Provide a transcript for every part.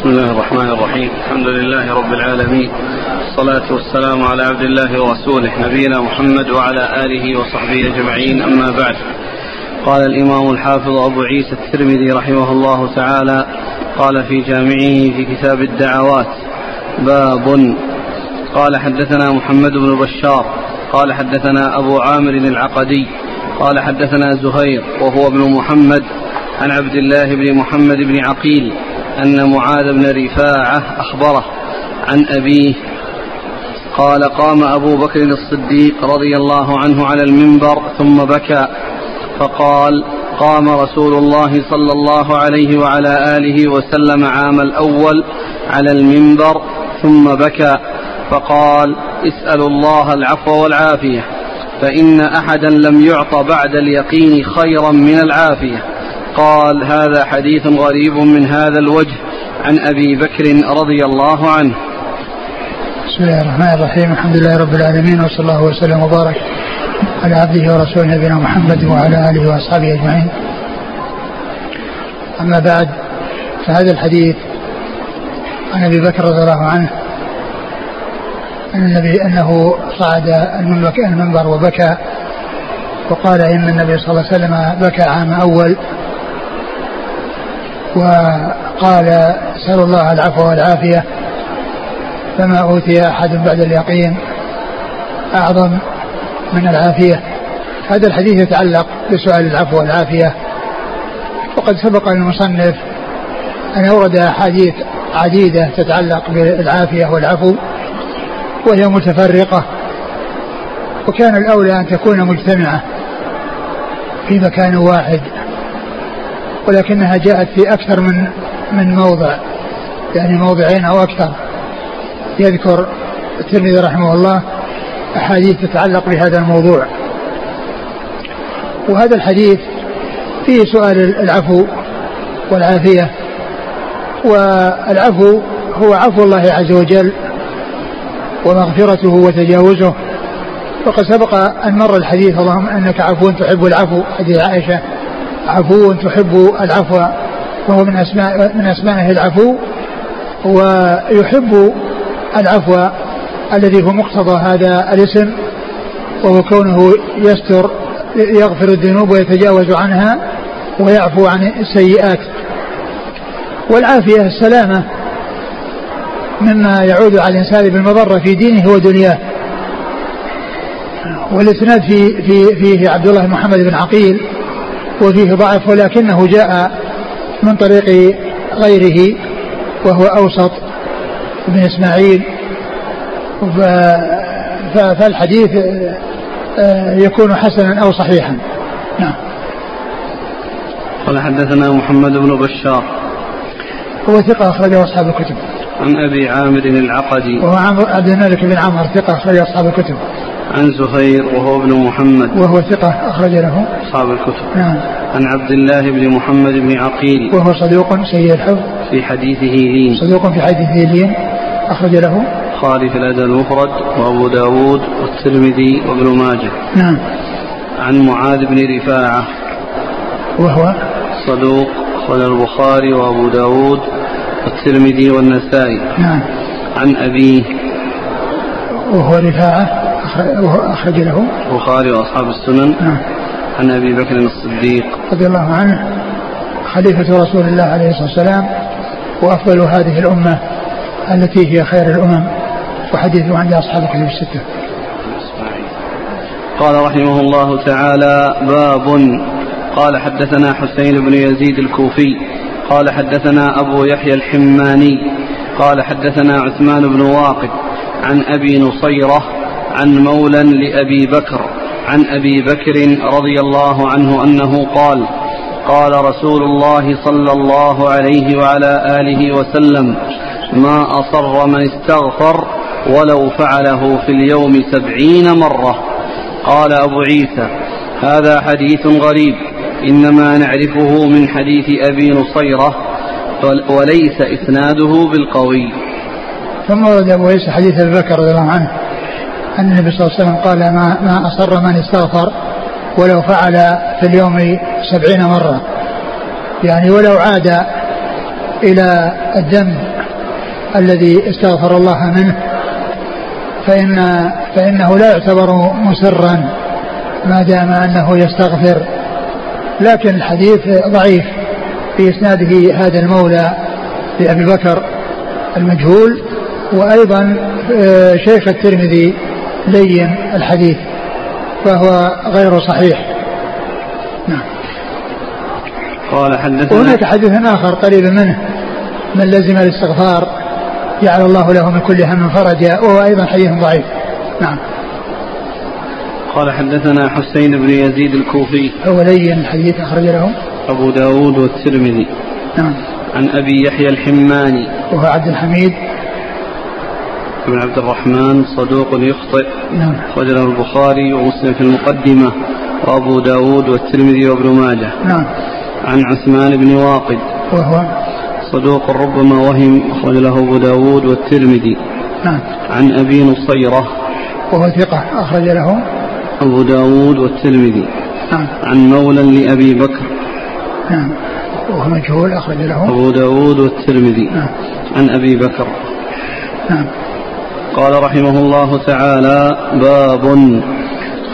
بسم الله الرحمن الرحيم. الحمد لله رب العالمين. والصلاة والسلام على عبد الله ورسوله نبينا محمد وعلى آله وصحبه أجمعين. أما بعد قال الإمام الحافظ أبو عيسى الترمذي رحمه الله تعالى قال في جامعه في كتاب الدعوات باب. قال حدثنا محمد بن بشار. قال حدثنا أبو عامر العقدي. قال حدثنا زهير وهو ابن محمد عن عبد الله بن محمد بن عقيل. أن معاذ بن رفاعة أخبره عن أبيه. قال قام أبو بكر الصديق رضي الله عنه على المنبر ثم بكى. فقال قام رسول الله صلى الله عليه وعلى آله وسلم عام الأول على المنبر ثم بكى. فقال اسألوا الله العفو والعافية فإن أحدا لم يعط بعد اليقين خيرا من العافية. قال هذا حديث غريب من هذا الوجه عن أبي بكر رضي الله عنه بسم الله الرحمن الرحيم الحمد لله رب العالمين وصلى الله وسلم وبارك على عبده ورسوله نبينا محمد وعلى آله وأصحابه أجمعين. أما بعد فهذا الحديث عن أبي بكر رضي الله عنه أن النبي أنه صعد المنبر وبكى وقال إن النبي صلى الله عليه وسلم بكى عام أول وقال أسأل الله العفو والعافية. فما أوتي أحد بعد اليقين أعظم من العافية. هذا الحديث يتعلق بسؤال العفو والعافية. وقد سبق للمصنف أن اورد أحاديث عديدة تتعلق بالعافية والعفو وهي متفرقة. وكان الأولى أن تكون مجتمعة في مكان واحد. ولكنها جاءت في أكثر من من موضع يعني موضعين أو أكثر. يذكر الترمذي رحمه الله أحاديث تتعلق بهذا الموضوع. وهذا الحديث فيه سؤال العفو والعافية والعفو هو عفو الله عز وجل ومغفرته وتجاوزه. وقد سبق أن مر الحديث اللهم أنك عفو تحب العفو حديث عائشة. عفو تحب العفو وهو من أسماء من أسمائه العفو ويحب العفو الذي هو مقتضى هذا الاسم وهو كونه يستر يغفر الذنوب ويتجاوز عنها ويعفو عن السيئات. والعافية السلامة مما يعود على الإنسان بالمضرة في دينه ودنياه. والإسناد في في فيه عبد الله محمد بن عقيل وفيه ضعف ولكنه جاء من طريق غيره وهو أوسط بن إسماعيل. فالحديث آه، يكون حسنا أو صحيحا. نعم. قال حدثنا محمد بن بشار. هو ثقة أخرجه أصحاب الكتب. عن أبي عامر العقدي. وهو عبد الملك بن عمر ثقة أخرجه أصحاب الكتب. عن زهير وهو ابن محمد. وهو ثقة أخرج له. أصحاب الكتب. نعم. عن عبد الله بن محمد بن عقيل. وهو صدوق سيء الحفظ في حديثه لين. صدوق في حديثه لين. أخرج له. البخاري في الأدب المفرد وأبو داود والترمذي وابن ماجه. نعم. عن معاذ بن رفاعة. وهو صدوق أخرج البخاري وأبو داود والترمذي والنسائي. نعم. عن أبيه. وهو رفاعة. أخرج له البخاري وأصحاب السنن. نعم. عن أبي بكر الصديق. رضي الله عنه خليفة رسول الله عليه الصلاة والسلام وأفضل هذه الأمة التي هي خير الأمم. وحديثه عند أصحاب الكتب الستة. قال رحمه الله تعالى باب. قال حدثنا حسين بن يزيد الكوفي. قال حدثنا أبو يحيى الحماني. قال حدثنا عثمان بن واقد. عن أبي نصيرة. عن مولى لأبي بكر عن أبي بكر رضي الله عنه أنه قال قال رسول الله صلى الله عليه وعلى آله وسلم ما أصر من استغفر ولو فعله في اليوم سبعين مرة قال أبو عيسى هذا حديث غريب إنما نعرفه من حديث أبي نصيرة وليس إسناده بالقوي ثم ورد أبو عيسى حديث أبي بكر رضي الله عنه. أن النبي صلى الله عليه وسلم قال ما, ما أصر من استغفر ولو فعل في اليوم سبعين مرة. يعني ولو عاد إلى الذنب الذي استغفر الله منه فإن فإنه لا يعتبر مسرا ما دام أنه يستغفر. لكن الحديث ضعيف في إسناده هذا المولى لأبي بكر المجهول وأيضا آه، شيخ الترمذي لين الحديث فهو غير صحيح. نعم. قال حدثنا وهناك حديث آخر قريب منه. من لزم الاستغفار جعل الله له من كل هم فرجا وهو أيضا حديث ضعيف. نعم. قال حدثنا حسين بن يزيد الكوفي. هو لين الحديث أخرج له. أبو داود والترمذي. نعم. عن أبي يحيى الحماني. وهو عبد الحميد بن عبد الرحمن صدوق يخطئ نعم. أخرجه البخاري ومسلم في المقدمة وأبو داود والترمذي وابن ماجه. نعم. عن عثمان بن واقد. وهو؟ صدوق ربما وهم أخرج له أبو داود والترمذي. نعم. عن أبي نصيرة. وهو ثقة أخرج له؟ أبو داود والترمذي. نعم. عن مولى لأبي بكر. نعم. وهو مجهول أخرج له؟ أبو داود والترمذي. نعم. عن أبي بكر. نعم. قال رحمه الله تعالى باب.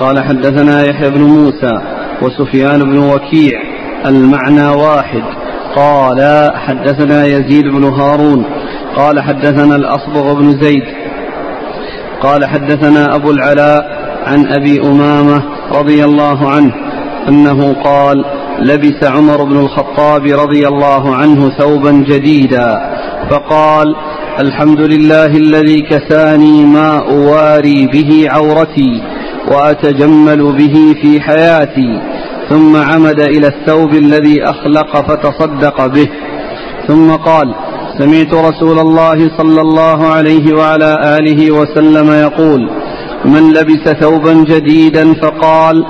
قال حدثنا يحيى بن موسى وسفيان بن وكيع المعنى واحد. قال حدثنا يزيد بن هارون. قال حدثنا الأصبغ بن زيد. قال حدثنا أبو العلاء عن أبي أمامة رضي الله عنه أنه قال لبس عمر بن الخطاب رضي الله عنه ثوبا جديدا. فقال الحمد لله الذي كساني ما أواري به عورتي وأتجمل به في حياتي ثم عمد إلى الثوب الذي أخلق فتصدق به. ثم قال سمعت رسول الله صلى الله عليه وعلى آله وسلم يقول من لبس ثوبا جديدا فقال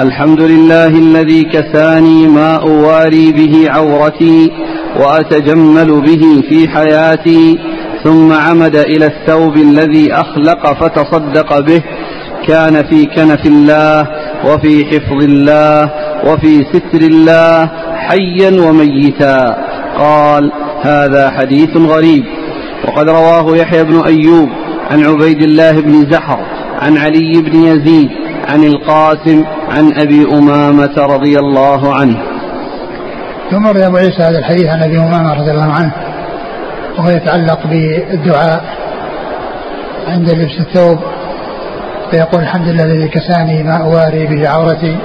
الحمد لله الذي كساني ما أواري به عورتي وأتجمل به في حياتي ثم عمد إلى الثوب الذي أخلق فتصدق به. كان في كنف الله وفي حفظ الله وفي ستر الله حيا وميتا. قال هذا حديث غريب. وقد رواه يحيى بن أيوب عن عبيد الله بن زحر عن علي بن يزيد عن القاسم عن أبي أمامة رضي الله عنه. ثم روي أبو عيسى هذا الحديث عن أبي أمامة رضي الله عنه. وهو يتعلق بالدعاء عند لبس الثوب فيقول الحمد لله الذي كساني ما أواري به عورتي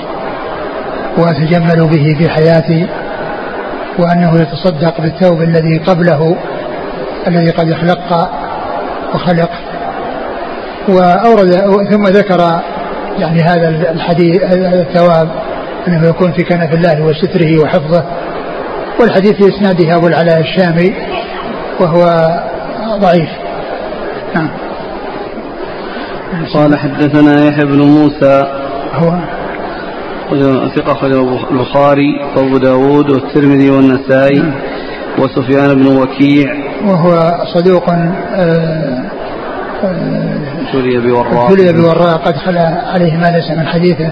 وأتجمل به في حياتي وأنه يتصدق بالثوب الذي قبله الذي قد خلق وخلق. وأورد ثم ذكر يعني هذا الحديث الثواب أنه يكون في كنف الله وستره وحفظه. والحديث في إسناده أبو العلاء الشامي وهو ضعيف. نعم. قال حدثنا يحيى بن موسى. هو ثقة أخرجه البخاري وأبو داود والترمذي والنسائي نعم. وسفيان بن وكيع. وهو صدوق آه، آه، ابتلي بوراء. ابتلي بوراء قد خلا عليه ما ليس من حديثه.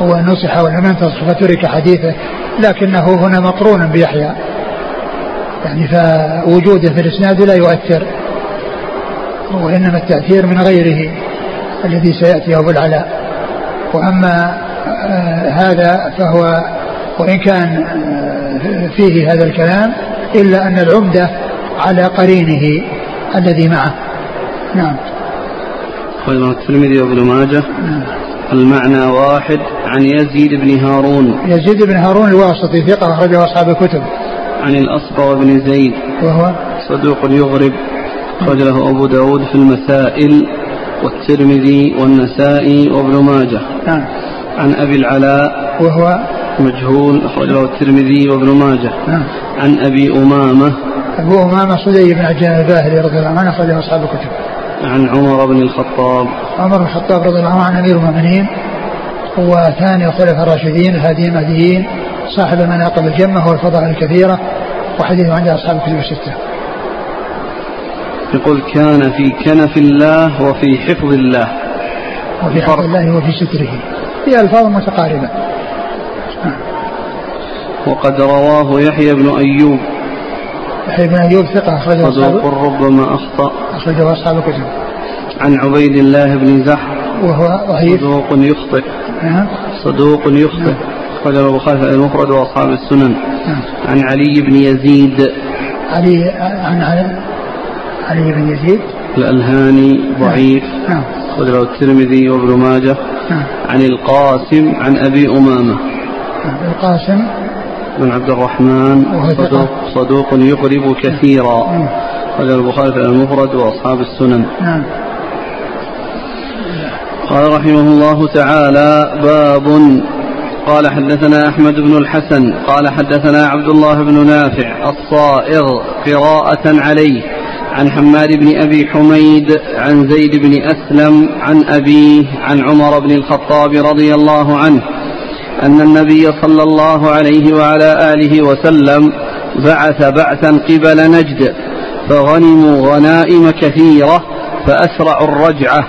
ونصح ولم ينتصح فترك حديثه لكنه هنا مقرون بيحيى. يعني فوجوده في الإسناد لا يؤثر وانما التأثير من غيره الذي سيأتي أبو العلاء. وأما آه، هذا فهو وإن كان آه، فيه هذا الكلام إلا أن العمدة على قرينه الذي معه. نعم. أخرجه الترمذي وابن ماجه. نعم. المعنى واحد عن يزيد بن هارون. يزيد بن هارون الواسطي ثقة أخرجه أصحاب الكتب. عن الأصبغ بن زيد. وهو صدوق يغرب. أخرج له أبو داود في المسائل والترمذي والنسائي وابن ماجه. نعم. عن أبي العلاء وهو مجهول. أخرج له الترمذي وابن ماجه. نعم. عن أبي أمامة. أبو أمامة صدي بن عجلان الباهلي رضي الله عنه أخرجه أصحاب الكتب. عن عمر بن الخطاب. عمر بن الخطاب رضي الله عنه أمير المؤمنين هو ثاني الخلفاء الراشدين الهاديين المهديين. صاحب المناقب الجمة والفضائل الكثيرة وحديثه عند أصحاب الكتب الستة يقول كان في كنف الله وفي حفظ الله. وفي حفظ. الله وفي ستره. هي ألفاظ متقاربة. وقد رواه يحيى بن أيوب. يحيى بن أيوب ثقة أخرجه صدوق ربما أخطأ. أخرجه أصحاب الكتب. عن عبيد الله بن زحر. وهو ضعيف. صدوق يخطئ. نعم. صدوق يخطئ. أخرجه البخاري المفرد وأصحاب السنن. نعم. عن علي بن يزيد. علي عن علي, بن يزيد. الألهاني ضعيف. نعم. أخرجه الترمذي وابن ماجه. نعم. عن القاسم عن أبي أمامة. نعم. القاسم. بن عبد الرحمن. صدوق, صدوق يغرب كثيرا. نعم. أخرجه البخاري في المفرد وأصحاب السنن. نعم. قال رحمه الله تعالى باب قال حدثنا أحمد بن الحسن قال حدثنا عبد الله بن نافع الصائغ قراءة عليه عن حماد بن أبي حميد عن زيد بن أسلم عن أبيه عن عمر بن الخطاب رضي الله عنه أن النبي صلى الله عليه وعلى آله وسلم بعث بعثا قبل نجد فغنموا غنائم كثيرة فأسرعوا الرجعة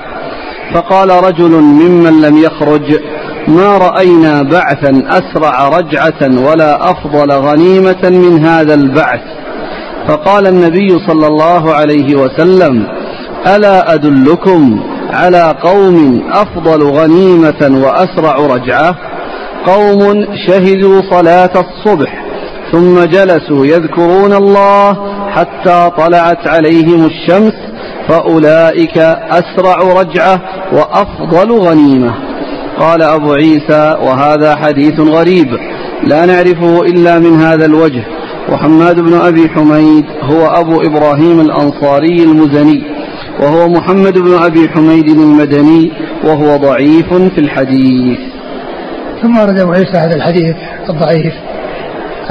فقال رجل ممن لم يخرج؟ ما رأينا بعثا أسرع رجعة ولا أفضل غنيمة من هذا البعث. فقال النبي صلى الله عليه وسلم ألا أدلكم على قوم أفضل غنيمة وأسرع رجعة؟ قوم شهدوا صلاة الصبح ثم جلسوا يذكرون الله حتى طلعت عليهم الشمس فأولئك أسرع رجعة وأفضل غنيمة. قال أبو عيسى وهذا حديث غريب لا نعرفه إلا من هذا الوجه. وحماد بن أبي حميد هو أبو إبراهيم الأنصاري المزني وهو محمد بن أبي حميد المدني وهو ضعيف في الحديث. ثم ورد أبو عيسى هذا الحديث الضعيف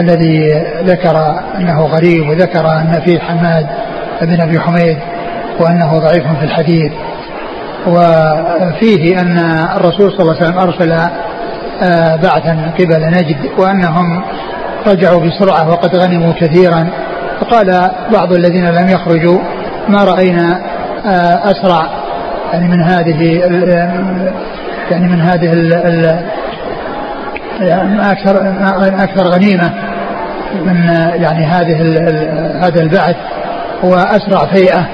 الذي ذكر أنه غريب وذكر أن فيه حماد بن أبي حميد وأنه ضعيف في الحديث. وفيه أن الرسول صلى الله عليه وسلم أرسل آه، بعثا من قبل نجد وأنهم رجعوا بسرعة وقد غنموا كثيرا. فقال بعض الذين لم يخرجوا ما رأينا آه، أسرع يعني من هذه يعني من هذه ال ال يعني أكثر أكثر غنيمة من يعني هذه هذا البعث وأسرع فيئة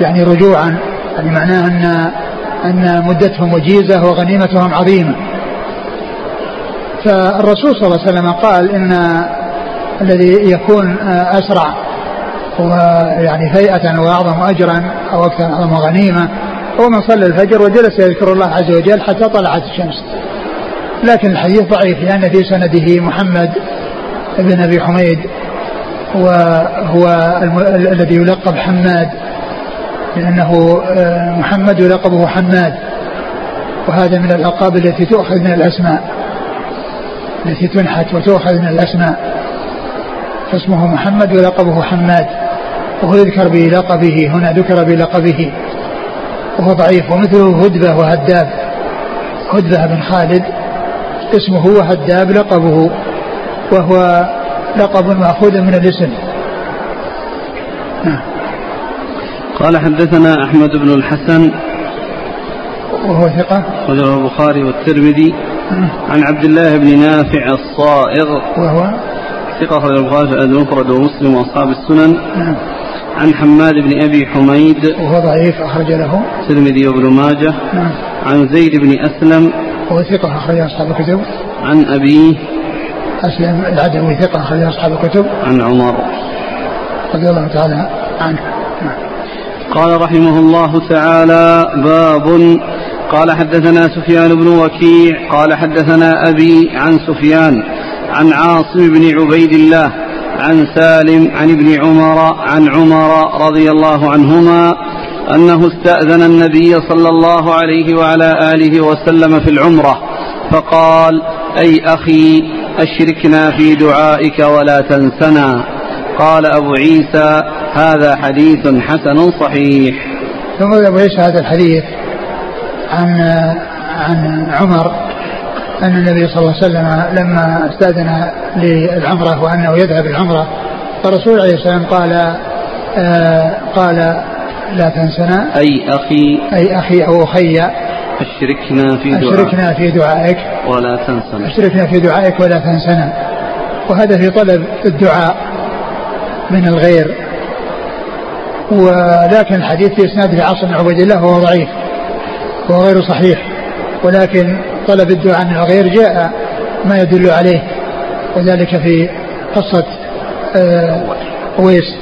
يعني رجوعا. يعني معناه أن أن مدتهم وجيزة وغنيمتهم عظيمة. فالرسول صلى الله عليه وسلم قال إن الذي يكون أسرع ويعني فيئة وأعظم أجرا أو أكثر أعظم غنيمة هو من صلى الفجر وجلس يذكر الله عز وجل حتى طلعت الشمس. لكن الحديث ضعيف لأن في سنده محمد بن أبي حميد وهو الذي يلقب حماد لأنه آه، محمد ولقبه حماد. وهذا من الألقاب التي تؤخذ من الأسماء. التي تنحت وتؤخذ من الأسماء. فاسمه محمد ولقبه حماد. وهو يذكر بلقبه هنا ذكر بلقبه. وهو ضعيف ومثله هدبة وهداب. هدبة بن خالد اسمه وهداب لقبه. وهو لقب مأخوذ من الاسم. نعم. قال حدثنا أحمد بن الحسن وهو ثقة. أخرجه البخاري والترمذي. عن عبد الله بن نافع الصائغ. وهو ثقة أخرج البخاري في المفرد ومسلم وأصحاب السنن. نعم عن حماد بن أبي حميد. وهو ضعيف أخرج له. الترمذي وابن ماجه. نعم. عن زيد بن أسلم. وهو ثقة أخرج أصحاب الكتب. عن أبيه أسلم العدوي ثقة أخرج أصحاب الكتب. عن عمر. رضي الله تعالى عنه. قال رحمه الله تعالى باب. قال حدثنا سفيان بن وكيع قال حدثنا أبي عن سفيان عن عاصم بن عبيد الله عن سالم عن ابن عمر عن عمر رضي الله عنهما أنه استأذن النبي صلى الله عليه وعلى آله وسلم في العمرة فقال أي أخي أشركنا في دعائك ولا تنسنا. قال أبو عيسى هذا حديث حسن صحيح. ثم أبو عيسى هذا الحديث عن عن عمر أن النبي صلى الله عليه وسلم لما استأذن للعمرة وأنه يذهب العمرة فالرسول عليه السلام قال آه قال لا تنسنا. أي أخي أي أخي أو أخي أشركنا في دعائك. أشركنا في دعائك. ولا تنسنا. أشركنا في دعائك ولا تنسنا. وهذا في طلب الدعاء. من الغير. ولكن الحديث في اسناده عاصم بن عبيد الله وهو ضعيف وهو غير صحيح. ولكن طلب الدعاء من الغير جاء ما يدل عليه وذلك في قصة أويس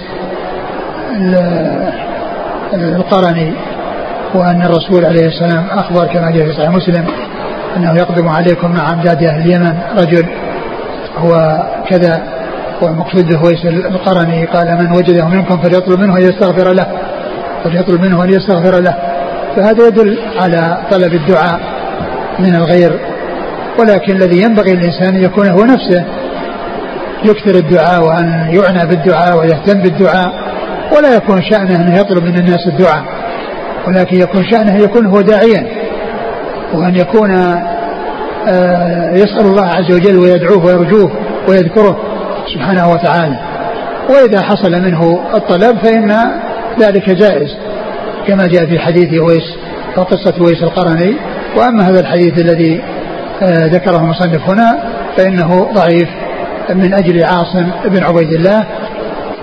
القرني وأن الرسول عليه السلام أخبر كما جاء في صحيح مسلم أنه يقدم عليكم مع أمداد أهل اليمن رجل هو كذا والمقصود به ويس القرني قال من وجده منكم فليطلب منه أن يستغفر له. فليطلب منه أن يستغفر له. فهذا يدل على طلب الدعاء من الغير. ولكن الذي ينبغي للإنسان أن يكون هو نفسه. يكثر الدعاء وأن يعنى بالدعاء ويهتم بالدعاء. ولا يكون شأنه أنه يطلب من الناس الدعاء. ولكن يكون شأنه يكون هو داعيا. وأن يكون آه، يسأل الله عز وجل ويدعوه ويرجوه ويذكره. سبحانه وتعالى. وإذا حصل منه الطلب فإن ذلك جائز. كما جاء في حديث ويس وقصة ويس القرني. وأما هذا الحديث الذي آه، ذكره المصنف هنا فإنه ضعيف من أجل عاصم بن عبيد الله.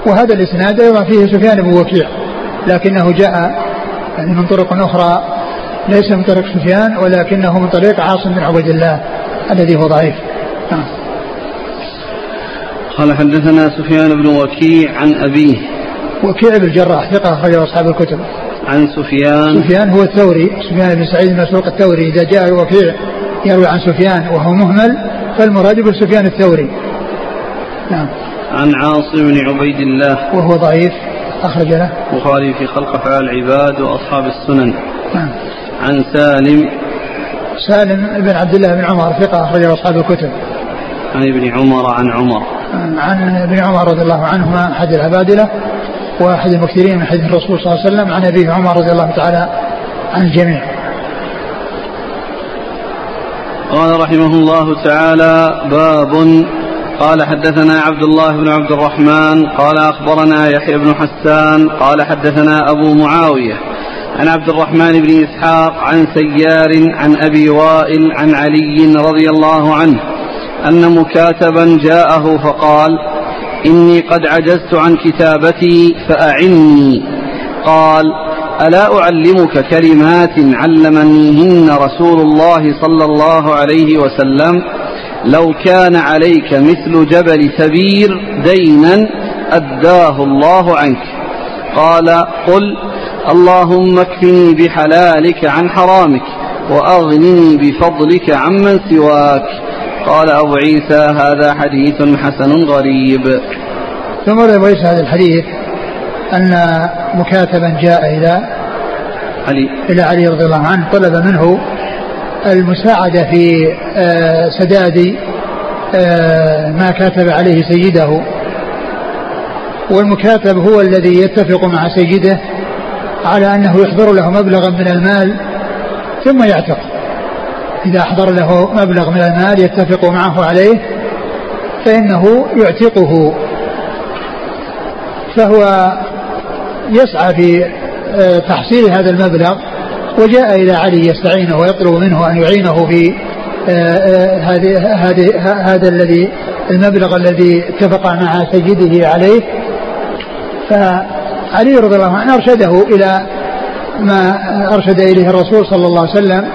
وهذا الإسناد أيضا فيه سفيان بن وكيع. لكنه جاء يعني من طرق أخرى ليس من طريق سفيان ولكنه من طريق عاصم بن عبيد الله الذي هو ضعيف. قال حدثنا سفيان بن وكيع عن أبيه. وكيع بن الجراح ثقة أخرجه أصحاب الكتب. عن سفيان. سفيان هو الثوري سفيان بن سعيد بن مسروق الثوري. إذا جاء وكيع يروي عن سفيان وهو مهمل فالمراد بسفيان الثوري. نعم. عن عاصم بن عبيد الله. وهو ضعيف أخرج له. البخاري في خلق أفعال العباد وأصحاب السنن. نعم. عن سالم. سالم بن عبد الله بن عمر ثقة أخرجه أصحاب الكتب. عن ابن عمر عن عمر. عن ابن عمر رضي الله عنهما أحد العبادلة وأحد المكثرين من حديث الرسول صلى الله عليه وسلم عن أبيه عمر رضي الله تعالى عن الجميع. قال رحمه الله تعالى باب قال حدثنا عبد الله بن عبد الرحمن قال أخبرنا يحيى بن حسان قال حدثنا أبو معاوية عن عبد الرحمن بن إسحاق عن سيار عن أبي وائل عن علي رضي الله عنه أن مكاتبا جاءه فقال إني قد عجزت عن كتابتي فأعني. قال ألا أعلمك كلمات علمنيهن رسول الله صلى الله عليه وسلم؟ لو كان عليك مثل جبل ثبير دينا أداه الله عنك. قال قل اللهم اكفني بحلالك عن حرامك وأغنني بفضلك عمن سواك. قال أبو عيسى هذا حديث حسن غريب. ثم أبو عيسى هذا الحديث أن مكاتبا جاء إلى علي. إلى علي رضي الله عنه طلب منه المساعدة في آه، سداد آه، ما كاتب عليه سيده. والمكاتب هو الذي يتفق مع سيده على أنه يحضر له مبلغا من المال ثم يعتق. إذا أحضر له مبلغ من المال يتفق معه عليه فإنه يعتقه. فهو يسعى في آه، تحصيل هذا المبلغ وجاء إلى علي يستعينه ويطلب منه أن يعينه في آه، آه، هذا الذي المبلغ الذي اتفق مع سيده عليه. فعلي رضي الله عنه أرشده إلى ما أرشد إليه الرسول صلى الله عليه وسلم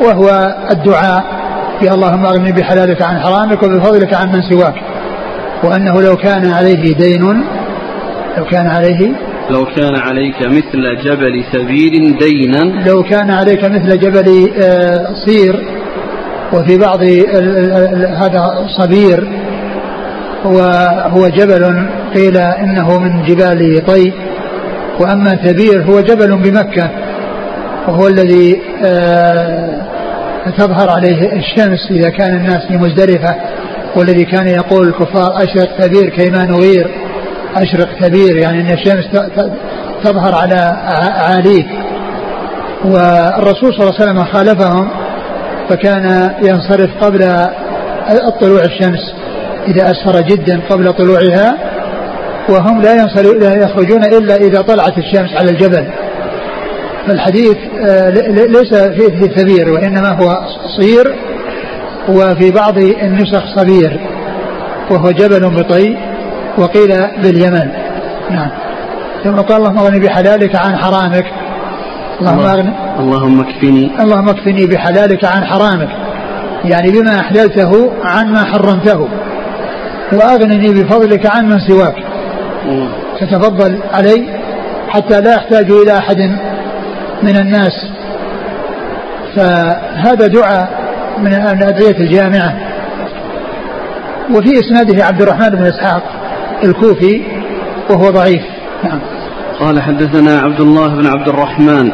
وهو الدعاء يا اللهم اغنني بحلالك عن حرامك وبفضلك عن من سواك. وأنه لو كان عليه دين لو كان عليه لو كان عليك مثل جبل سبير دينا. لو كان عليك مثل جبل آه، صير وفي بعض هذا صبير وهو جبل قيل إنه من جبال طي. وأما ثبير هو جبل بمكة. وهو الذي آه، تظهر عليه الشمس إذا كان الناس في مزدلفة والذي كان يقول الكفار أشرق ثبير كيما نغير أشرق كبير يعني أن الشمس تظهر على عاليه. والرسول صلى الله عليه وسلم خالفهم فكان ينصرف قبل طلوع الشمس إذا أسفر جدا قبل طلوعها وهم لا لا يخرجون إلا إذا طلعت الشمس على الجبل. فالحديث آه، ليس فيه ثبير وإنما هو صير وفي بعض النسخ صبير وهو جبل بطي وقيل باليمن. نعم. ثم قال اللهم اغني بحلالك عن حرامك. اللهم اغني اللهم اكفني. اللهم اكفني بحلالك عن حرامك. يعني بما أحللته عن ما حرمته. وأغنني بفضلك عن من سواك. تتفضل علي حتى لا أحتاج إلى أحد من الناس. فهذا دعاء من الأدعية الجامعة. وفي إسناده عبد الرحمن بن إسحاق الكوفي وهو ضعيف. نعم. قال حدثنا عبد الله بن عبد الرحمن.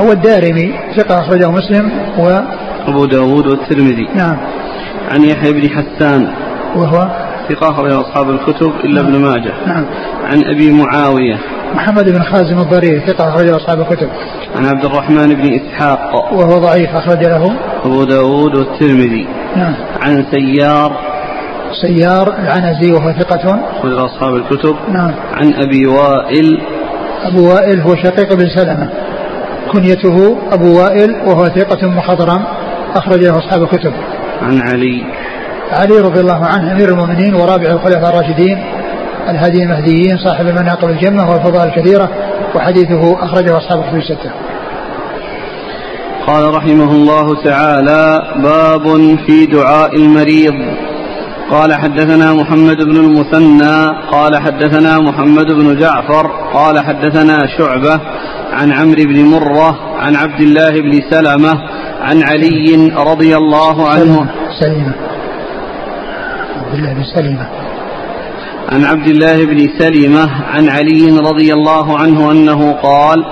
هو الدارمي ثقة أخرجه مسلم و أبو داود والترمذي. نعم. عن يحيى بن حسان. وهو ثقة أخرجه أصحاب الكتب إلا ابن ماجه. نعم. عن أبي معاوية. محمد بن خازم الضرير ثقة أخرجه أصحاب الكتب. عن عبد الرحمن بن إسحاق. وهو ضعيف أخرج له. أبو داود والترمذي. نعم. عن سيار. سيار العنزي وهو ثقة. أخرج أصحاب الكتب. نعم. عن أبي وائل. أبو وائل هو شقيق بن سلمة. كنيته أبو وائل وهو ثقة مخضرم أخرج له أصحاب الكتب. عن علي. علي رضي الله عنه أمير المؤمنين ورابع الخلفاء الراشدين الهادي المهديين صاحب المناقب الجمة والفضائل الكثيرة وحديثه أخرجه أصحاب الكتب الستة. قال رحمه الله تعالى باب في دعاء المريض. قال حدثنا محمد بن المثنى قال حدثنا محمد بن جعفر قال حدثنا شعبة عن عمرو بن مرة عن عبد الله بن سلمة عن علي رضي الله عنه. سليمة عبد الله بن سليمة عن عبد الله بن سلمة عن علي رضي الله عنه أنه قال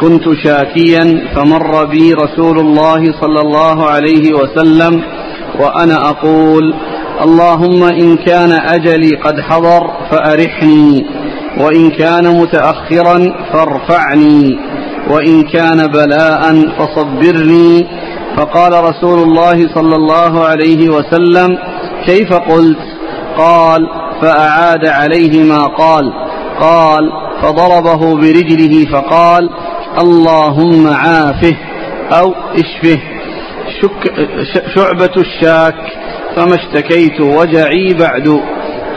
كنت شاكيا فمر بي رسول الله صلى الله عليه وسلم وأنا أقول اللهم إن كان أجلي قد حضر فأرحني وإن كان متأخرا فارفعني وإن كان بلاء فصبرني. فقال رسول الله صلى الله عليه وسلم كيف قلت؟ قال فأعاد عليه ما قال. قال فضربه برجله فقال اللهم عافه أو اشفه. شك شعبة الشاك فما اشتكيت وجعي بعد.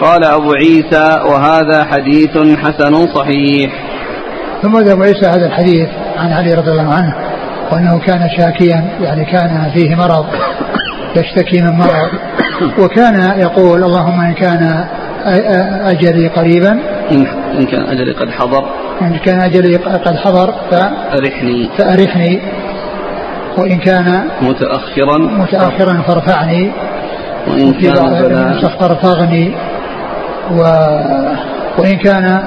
قال أبو عيسى وهذا حديث حسن صحيح. ثم أبو عيسى هذا الحديث عن علي رضي الله عنه وأنه كان شاكيا يعني كان فيه مرض. يشتكي من مرض. وكان يقول اللهم إن كان أجلي قريبا. إن كان أجلي قد حضر. إن كان أجلي قد حضر فأرحني. فأرحني. وإن كان متأخرا. متأخرا فارفعني. وإن كان بلاء. فارفعني. و وإن كان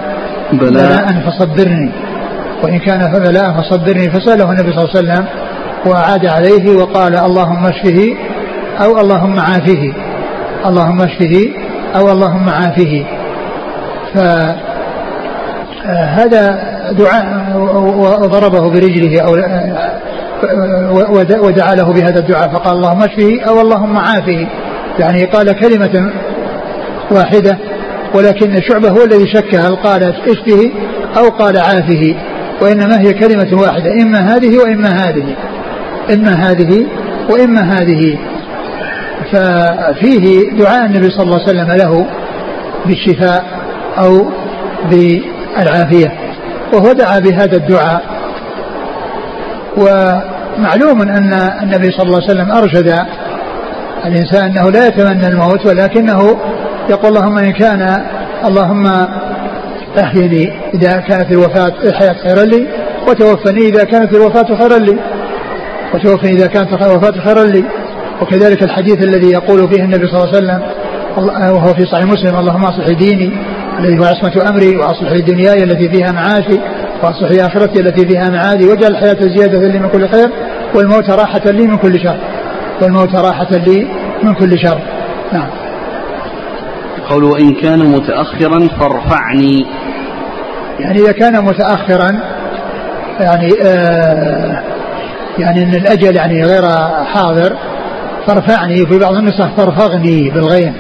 بلاء. فصبرني. وإن كان فبلاء فصبرني فسأله النبي صلى الله عليه وسلم وأعاد عليه وقال اللهم اشفه. أو اللهم عافه. اللهم اشفه أو اللهم عافه. فهذا دعاء وضربه برجله أو ودعا له بهذا الدعاء فقال اللهم اشفه أو اللهم عافه. يعني قال كلمة واحدة ولكن شعبة هو الذي شك هل قال اشفه أو قال عافه وإنما هي كلمة واحدة إما هذه وإما هذه. إما هذه وإما هذه. ففيه دعاء النبي صلى الله عليه وسلم له بالشفاء أو بالعافية وهو دعا بهذا الدعاء. ومعلوم أن النبي صلى الله عليه وسلم أرشد الإنسان أنه لا يتمنى الموت ولكنه يقول اللهم إن كان اللهم أحيني إذا كانت الوفاة الحياة خيرا لي وتوفني إذا كانت الوفاة خيرا لي وتوفني إذا كانت الوفاة خيرا لي. وكذلك الحديث الذي يقول فيه النبي صلى الله عليه وسلم وهو في صحيح مسلم اللهم أصلح ديني الذي هو عصمة أمري وأصلح دنياي التي فيها معاشي وأصلح آخرتي التي فيها معادي واجعل الحياة زيادة لي من كل خير والموت راحة لي من كل شر. والموت راحة لي من كل شر. نعم. قول وإن كان متأخرا فارفعني. يعني إذا كان متأخرا يعني آه يعني أن الأجل يعني غير حاضر فارفعني في بعض النسخ فارفغني بالغين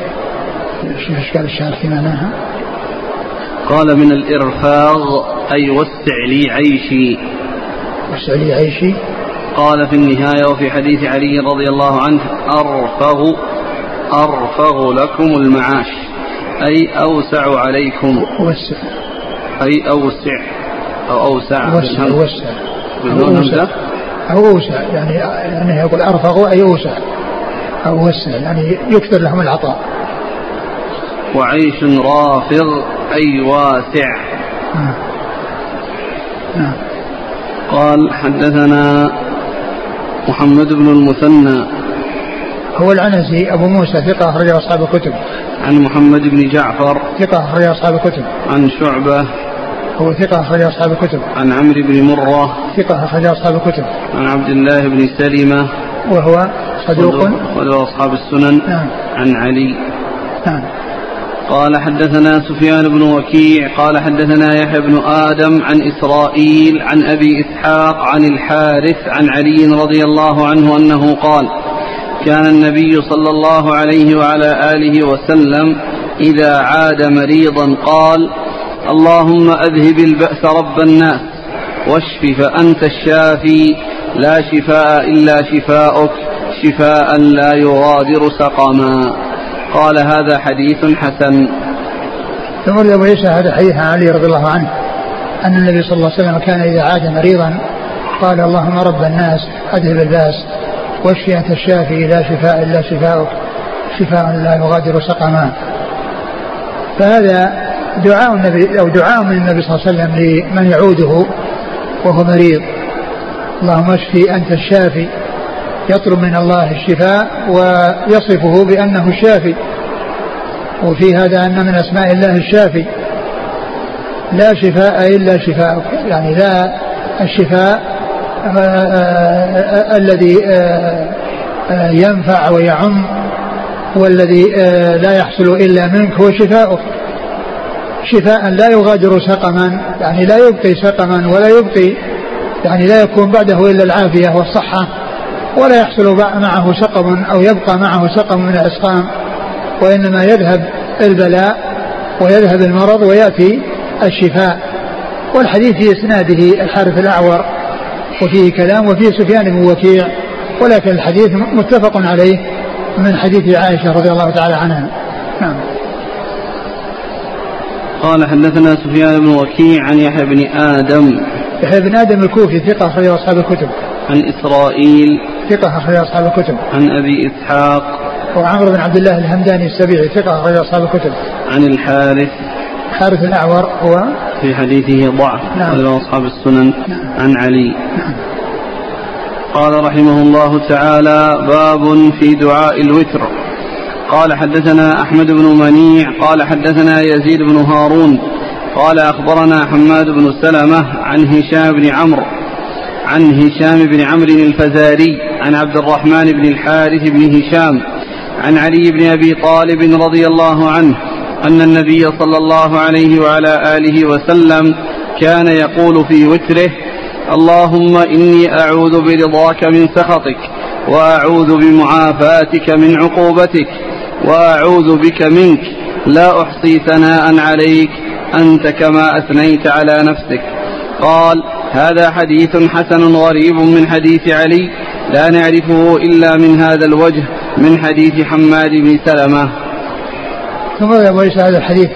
إيش اشكال الشعر في معناها؟ قال من الإرفاغ أي وسع لي عيشي. وسع لي عيشي. قال في النهاية وفي حديث علي رضي الله عنه أرفغ أرفغ لكم المعاش. أي أوسع عليكم. وسع. أي أوسع أو أوسع. وسع وسع. بدون همزة أو أوسع يعني يعني يقول أرفق أي أوسع. أو وسع يعني يكثر لهم العطاء. وعيش رافض أي واسع. نعم. نعم. قال حدثنا محمد بن المثنى. هو العنزي أبو موسى ثقة أخرج أصحاب الكتب. عن محمد بن جعفر. ثقة أخرج أصحاب الكتب. عن شعبة. هو ثقة أخرج أصحاب الكتب. عن عمرو بن مرة. ثقة أخرج أصحاب الكتب. عن عبد الله بن سلمة. وهو صدوق؟ وله أصحاب السنن نعم. عن علي. نعم. قال حدثنا سفيان بن وكيع قال حدثنا يحيى بن آدم عن إسرائيل عن أبي إسحاق عن الحارث عن علي رضي الله عنه أنه قال كان النبي صلى الله عليه وعلى آله وسلم إذا عاد مريضا قال اللهم أذهب البأس رب الناس واشف فأنت الشافي لا شفاء إلا شفاؤك. شفاء لا يغادر سقما. قال هذا حديث حسن. ثم أبو عيسى هذا حديث عن علي رضي الله عنه أن النبي صلى الله عليه وسلم كان إذا عاد مريضا قال اللهم رب الناس أذهب الباس واشفي أنت الشافي لا شفاء إلا شفاؤك شفاء لا يغادر سقما. فهذا دعاء النبي أو دعاء من النبي صلى الله عليه وسلم لمن يعوده وهو مريض. اللهم اشفي أنت الشافي يطلب من الله الشفاء ويصفه بأنه الشافي. وفي هذا أن من أسماء الله الشافي. لا شفاء إلا شفاءك. يعني لا الشفاء آه، آه، آه، الذي ينفع ويعم والذي لا يحصل إلا منك هو شفاؤك. شفاء لا يغادر سقما يعني لا يبقي سقما ولا يبقي يعني لا يكون بعده إلا العافية والصحة. ولا يحصل معه سقم أو يبقى معه سقم من الأسقام وإنما يذهب البلاء ويذهب المرض ويأتي الشفاء. والحديث في إسناده الحارث الأعور وفيه كلام وفيه سفيان بن وكيع ولكن الحديث متفق عليه من حديث عائشة رضي الله تعالى عنها. نعم. قال حدثنا سفيان بن وكيع عن يحيى بن آدم. يحيى بن آدم الكوفي ثقة أخرج أصحاب الكتب. عن إسرائيل. ثقة أخرج أصحاب الكتب. عن أبي إسحاق. وعمرو بن عبد الله الهمداني السبيعي ثقة أخرج أصحاب الكتب. عن الحارث. حارث الأعور هو؟ في حديثه ضعف. نعم. أصحاب السنن. نعم. عن علي. نعم قال رحمه الله تعالى باب في دعاء الوتر. قال حدثنا أحمد بن منيع قال حدثنا يزيد بن هارون قال أخبرنا حماد بن سلمة عن هشام بن عمرو عن هشام بن عمرو الفزاري عن عبد الرحمن بن الحارث بن هشام عن علي بن أبي طالب رضي الله عنه أن النبي صلى الله عليه وعلى آله وسلم كان يقول في وتره اللهم إني أعوذ برضاك من سخطك وأعوذ بمعافاتك من عقوبتك وأعوذ بك منك لا أحصي ثناء عليك أنت كما أثنيت على نفسك. قال هذا حديث حسن غريب من حديث علي لا نعرفه إلا من هذا الوجه من حديث حماد بن سلمة. ثم أبو عيسى هذا الحديث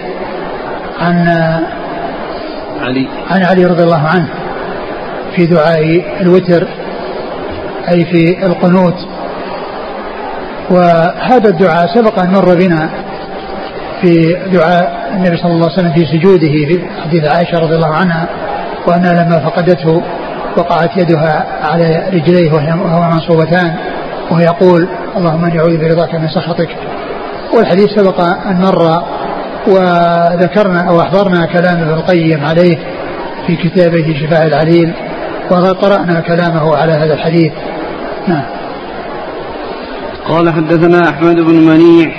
عن علي. عن علي رضي الله عنه في دعاء الوتر أي في القنوت. وهذا الدعاء سبق أن مر بنا في دعاء النبي صلى الله عليه وسلم في سجوده في حديث عائشة رضي الله عنها. وأنها لما فقدته وقعت يدها على رجليه وهو منصوبتان وهو يقول اللهم إني أعوذ برضاك من سخطك. والحديث سبق أن مر وذكرنا أو أحضرنا كلام ابن القيم عليه في كتابه شفاء العليل وقرأنا كلامه على هذا الحديث. نعم. قال حدثنا أحمد بن منيع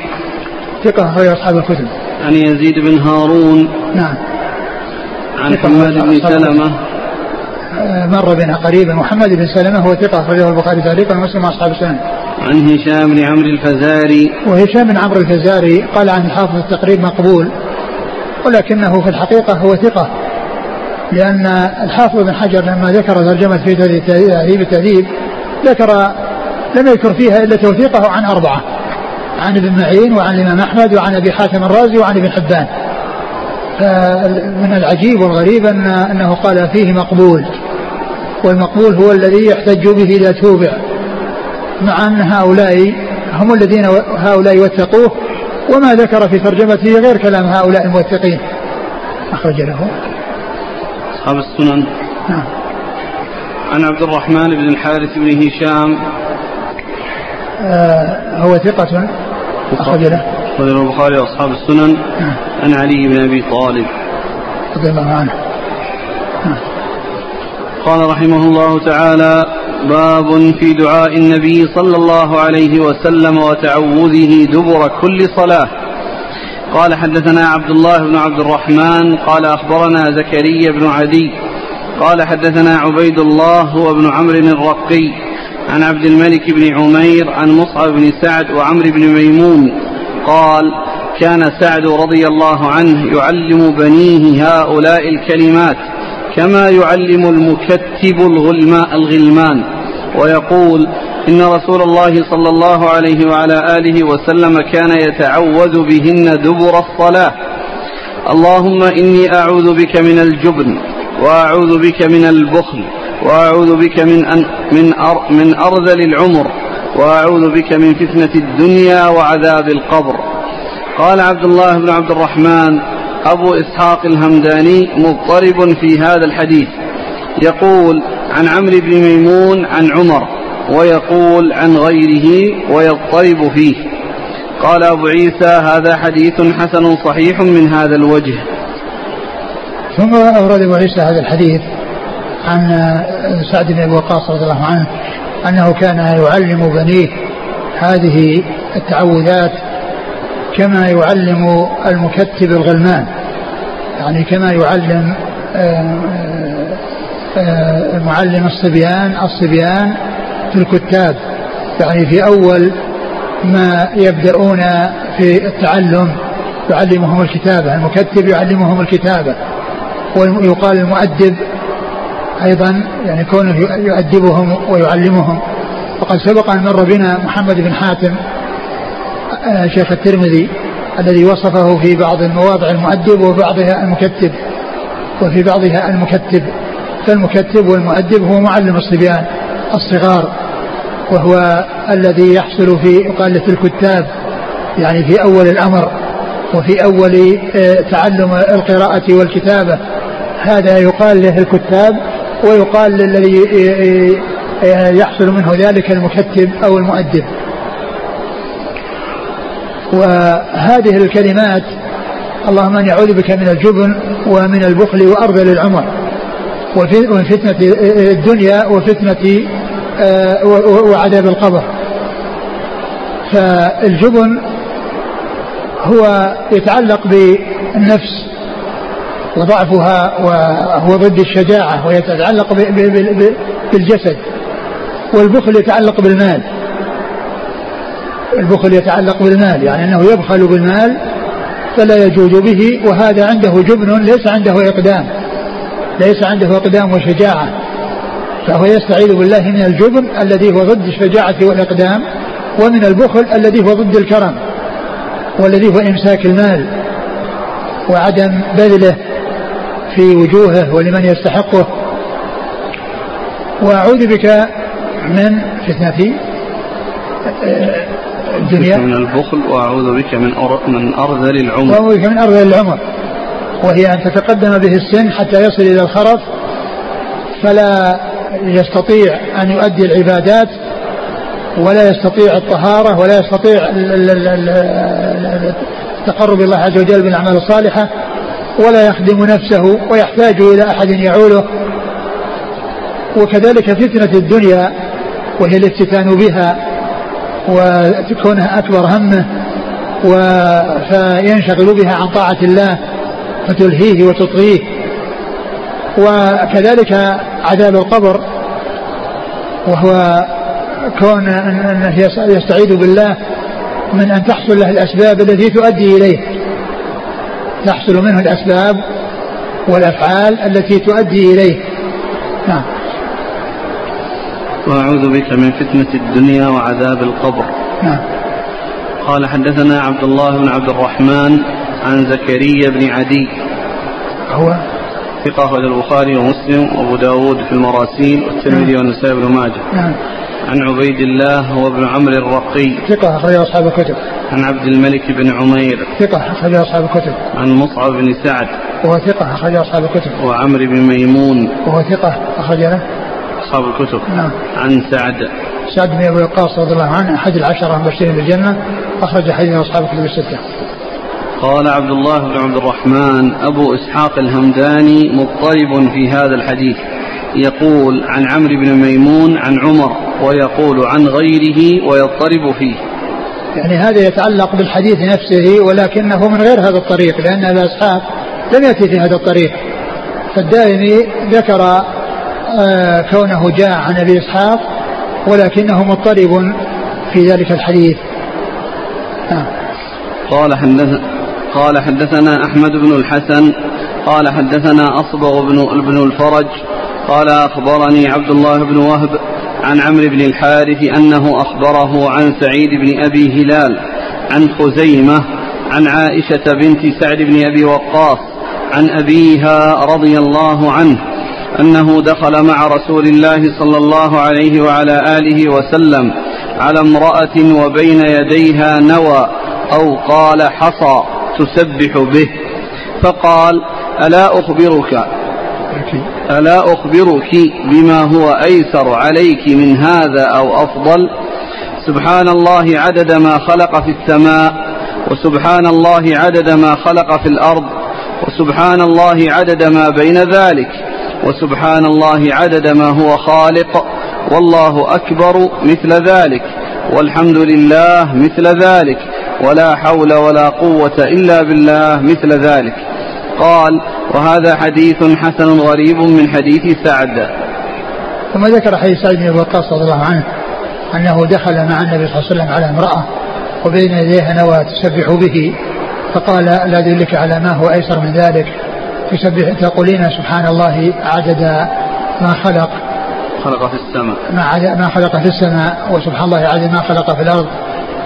ثقة أخرج أصحاب الكتب. عن يزيد بن هارون نعم. عن حماد بن سلمة. مر بنا قريبا. محمد بن سلمة هو ثقة أخرجه البخاري تعليقا ومسلم أصحاب السنن. عن هشام بن عمرو الفزاري. وهشام بن عمرو الفزاري قال عن الحافظ التقريب مقبول ولكنه في الحقيقة هو ثقة لأن الحافظ بن حجر لما ذكر ترجمة في تهذيب التهذيب ذكر لم يذكر فيها إلا توثيقه عن أربعة عن ابن معين وعن الإمام أحمد وعن أبي حاتم الرازي وعن ابن حبان. من العجيب والغريب أن أنه قال فيه مقبول. والمقبول هو الذي يحتج به إذا توبع. مع أن هؤلاء هم الذين هؤلاء وثقوه وما ذكر في ترجمته غير كلام هؤلاء الموثقين. أخرج له. أصحاب السنن. نعم. عن عبد الرحمن بن الحارث بن هشام. آه هو ثقة. أخرج له. أخرج له البخاري وأصحاب السنن. عن علي بن أبي طالب رضي الله عنه. قال رحمه الله تعالى باب في دعاء النبي صلى الله عليه وسلم وتعوذه دبر كل صلاة قال حدثنا عبد الله بن عبد الرحمن قال أخبرنا زكريا بن عدي قال حدثنا عبيد الله هو ابن عمرو الرقي عن عبد الملك بن عمير عن مصعب بن سعد وعمرو بن ميمون قال كان سعد رضي الله عنه يعلم بنيه هؤلاء الكلمات كما يعلم المكتب الغلمان. ويقول إن رسول الله صلى الله عليه وعلى آله وسلم كان يتعوذ بهن دبر الصلاة. اللهم إني أعوذ بك من الجبن وأعوذ بك من البخل وأعوذ بك من أن من من أرذل العمر وأعوذ بك من فتنة الدنيا وعذاب القبر. قال عبد الله بن عبد الرحمن أبو إسحاق الهمداني مضطرب في هذا الحديث. يقول عن عمرو بن ميمون عن عمر ويقول عن غيره ويضطرب فيه. قال أبو عيسى هذا حديث حسن صحيح من هذا الوجه. ثم أورد أبو عيسى هذا الحديث عن سعد بن أبي وقاص رضي الله عنه أنه كان يعلم بنيه هذه التعوذات كما يعلم المكتب الغلمان. يعني كما يعلم آه، آه، معلم الصبيان الصبيان في الكتاب. يعني في أول ما يبدأون في التعلم يعلمهم الكتابة المكتب يعلمهم الكتابة. ويقال المؤدب أيضا يعني كونه يؤدبهم ويعلمهم. وقد سبق أن مر بنا محمد بن حاتم آه، شيخ الترمذي الذي وصفه في بعض المواضع المؤدب وبعضها المكتب وفي بعضها المكتب. فالمكتب والمؤدب هو معلم الصبيان الصغار وهو الذي يحصل في يقال في الكتاب يعني في أول الأمر وفي أول آه، تعلم القراءة والكتابة. هذا يقال له الكتاب ويقال للذي يحصل منه ذلك المكتب أو المؤدب. وهذه الكلمات اللهم إني أعوذ بك من الجبن ومن البخل وارذل العمر ومن فتنة الدنيا وفتنة آه، وعذاب القبر. فالجبن هو يتعلق بالنفس وضعفها وهو ضد الشجاعة ويتعلق بالجسد. والبخل يتعلق بالمال. البخل يتعلق بالمال يعني أنه يبخل بالمال فلا يجود به وهذا عنده جبن ليس عنده إقدام. ليس عنده إقدام وشجاعة. فهو يستعيذ بالله من الجبن الذي هو ضد الشجاعة والإقدام ومن البخل الذي هو ضد الكرم والذي هو إمساك المال وعدم بذله. في وجوهه ولمن يستحقه. وأعوذ بك من فتنة الدنيا. من البخل وأعوذ بك من من أرذل العمر. وأعوذ بك من أرذل العمر. وهي أن تتقدم به السن حتى يصل إلى الخرف فلا يستطيع أن يؤدي العبادات ولا يستطيع الطهارة ولا يستطيع التقرب الله عز وجل بالأعمال الصالحة. ولا يخدم نفسه ويحتاج إلى أحد يعوله. وكذلك فتنة الدنيا وهي الافتتان بها وتكونها أكبر همه فينشغل بها عن طاعة الله فتلهيه وتطغيه. وكذلك عذاب القبر وهو كون أنه يستعيذ بالله من أن تحصل له الأسباب التي تؤدي إليه. تحصل منه الأسباب والأفعال التي تؤدي إليه. نعم. وأعوذ بك من فتنة الدنيا وعذاب القبر. نعم. قال حدثنا عبد الله بن عبد الرحمن عن زكريا بن عدي. هو؟ ثقة البخاري ومسلم وأبو داود في المراسيل والترمذي والنسائي بن ماجه. نعم. عن عبيد الله هو ابن عمرو الرقي. ثقة أخرج أصحاب الكتب. عن عبد الملك بن عمير. ثقة أخرج أصحاب الكتب. عن مصعب بن سعد. وهو ثقة أخرج أصحاب الكتب. وعمرو بن ميمون. وهو ثقة أخرج له أصحاب الكتب. نعم. عن سعد. سعد بن أبي وقاص رضي الله عنه أحد العشرة المبشرين بالجنة أخرج حديث أصحاب الكتب الستة. قال عبد الله بن عبد الرحمن أبو إسحاق الهمداني مضطرب في هذا الحديث. يقول عن عمرو بن ميمون عن عمر ويقول عن غيره ويضطرب فيه. يعني هذا يتعلق بالحديث نفسه ولكنه من غير هذا الطريق لأن إسحاق لم يأتي في هذا الطريق. فالدائمي ذكر آه كونه جاء عن أبي إسحاق ولكنه مضطرب في ذلك الحديث. آه. قال حدث قال حدثنا أحمد بن الحسن قال حدثنا أصبغ بن بن الفرج قال أخبرني عبد الله بن وهب عن عمرو بن الحارث أنه أخبره عن سعيد بن أبي هلال عن خزيمة عن عائشة بنت سعد بن أبي وقاص عن أبيها رضي الله عنه أنه دخل مع رسول الله صلى الله عليه وعلى آله وسلم على امرأة وبين يديها نوى أو قال حصى تسبح به فقال ألا أخبرك ألا أخبرك بما هو أيسر عليك من هذا أو أفضل؟ سبحان الله عدد ما خلق في السماء وسبحان الله عدد ما خلق في الأرض وسبحان الله عدد ما بين ذلك وسبحان الله عدد ما هو خالق والله أكبر مثل ذلك والحمد لله مثل ذلك ولا حول ولا قوة إلا بالله مثل ذلك. قال وهذا حديث حسن غريب من حديث سعد. ثم ذكر حديث سعد بن وقاص رضي الله عنه أنه دخل مع النبي صلى الله عليه وسلم على امرأة وبين يديها نوى تسبح به فقال لا أدلك على ما هو أيسر من ذلك. تسبح تقولين سبحان الله عدد ما خلق. خلق في السماء. ما ما خلق في السماء وسبحان الله عدد ما خلق في الأرض.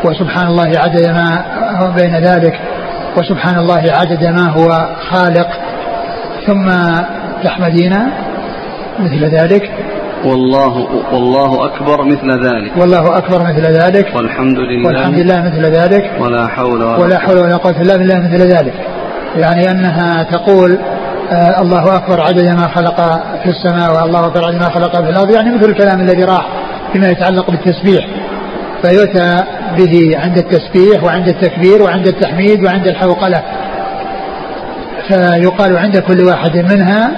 وسبحان الله عدد ما بين ذلك. وسبحان الله عدد ما هو خالق. ثم تحمدين مثل ذلك. والله والله أكبر مثل ذلك. والله أكبر مثل ذلك. والحمد لله. والحمد لله مثل ذلك. ولا حول ولا, ولا حول ولا قوة إلا بالله مثل ذلك. يعني أنها تقول آه الله أكبر عدد ما خلق في السماء والله أكبر عدد ما خلق في الأرض. يعني مثل الكلام الذي راح فيما يتعلق بالتسبيح. فيؤتى به عند التسبيح وعند التكبير وعند التحميد وعند الحوقلة. فيقال عند كل واحد منها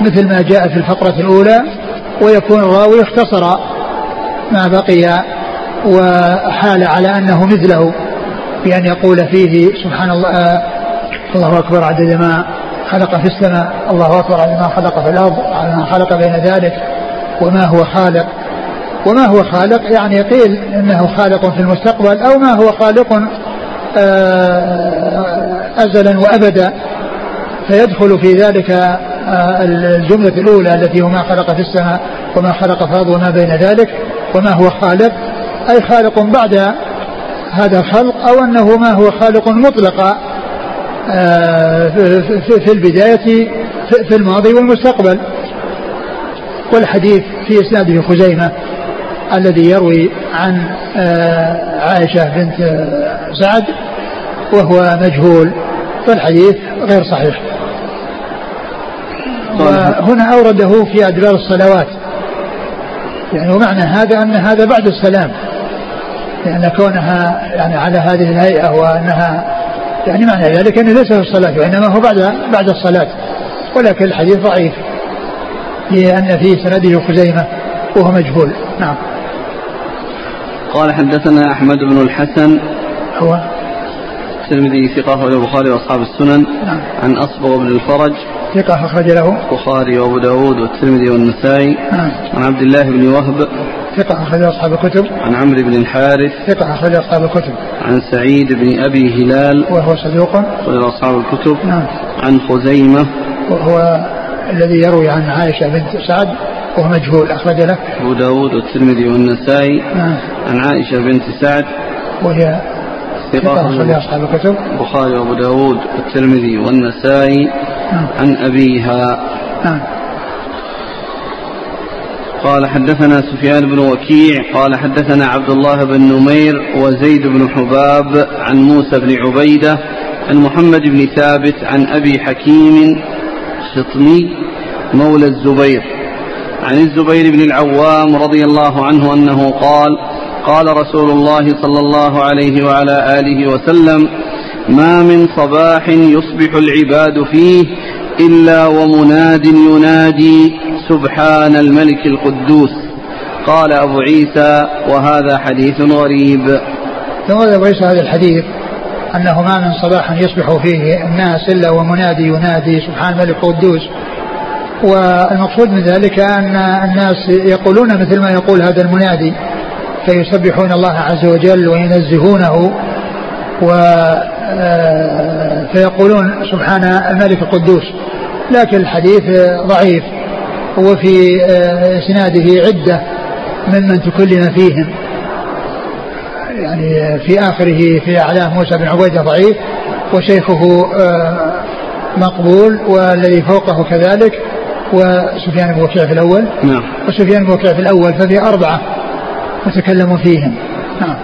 مثل ما جاء في الفقرة الأولى ويكون الراوي اختصر ما بقي وحال على أنه مثله بأن يقول فيه سبحان الله آه الله أكبر عدد ما خلق في السماء الله أكبر عدد ما خلق في الأرض عدد ما خلق بين ذلك وما هو خالق. وما هو خالق يعني قيل إنه خالق في المستقبل أو ما هو خالق ازلا وابدا. فيدخل في ذلك الجملة الأولى التي هو ما خلق في السماء وما خلق في الأرض وما بين ذلك وما هو خالق. أي خالق بعد هذا الخلق أو أنه ما هو خالق مطلق في البداية في الماضي والمستقبل. والحديث في إسناده خزيمة الذي يروي عن عائشة بنت سعد وهو مجهول فالحديث غير صحيح. وهنا أورده في أدبار الصلوات. يعني ومعنى هذا أن هذا بعد السلام. لأن كونها يعني على هذه الهيئة وأنها يعني معنى ذلك أنه ليس في الصلاة وإنما هو بعد بعد الصلاة. ولكن الحديث ضعيف لأن فيه سنده خزيمة وهو مجهول. نعم. قال حدثنا أحمد بن الحسن هو؟ الترمذي ثقة البخاري وأصحاب السنن نعم. عن أصبغ بن الفرج. ثقة أخرج له. البخاري وأبو داود والترمذي والنسائي. نعم. عن عبد الله بن وهب. ثقة أخرج أصحاب الكتب. عن عمرو بن الحارث. ثقة أخرج أصحاب الكتب. عن سعيد بن أبي هلال. وهو صدوق. أخرج أصحاب الكتب. نعم. عن خزيمة. وهو الذي يروي عن عائشة بنت سعد. وهو مجهول. أخرج له. أبو داود والترمذي والنسائي. نعم. عن عائشة بنت سعد. وهي ثقة أخرج أصحاب الكتب البخاري وأبو داود والترمذي والنسائي نعم. عن أبيها. نعم. قال حدثنا سفيان بن وكيع قال حدثنا عبد الله بن نمير وزيد بن حباب عن موسى بن عبيدة عن محمد بن ثابت عن أبي حكيم خطمي مولى الزبير. عن الزبير بن العوام رضي الله عنه أنه قال قال رسول الله صلى الله عليه وعلى آله وسلم ما من صباح يصبح العباد فيه إلا ومناد ينادي سبحان الملك القدوس. قال أبو عيسى وهذا حديث غريب. ثم أبو عيسى هذا الحديث أنه ما من صباح يصبح فيه الناس إلا ومنادي ينادي سبحان الملك القدوس. والمقصود من ذلك أن الناس يقولون مثل ما يقول هذا المنادي. فيسبحون الله عز وجل وينزهونه و آه، فيقولون سبحان الملك القدوس. لكن الحديث ضعيف وفي آه، إسناده عدة ممن تكلم فيهم. يعني في آخره في أعلام موسى بن عبيدة ضعيف وشيخه آه، مقبول والذي فوقه كذلك وسفيان بن وكيع في الأول. نعم. وسفيان بن وكيع في الأول ففي أربعة. وتكلموا فيهم. نعم.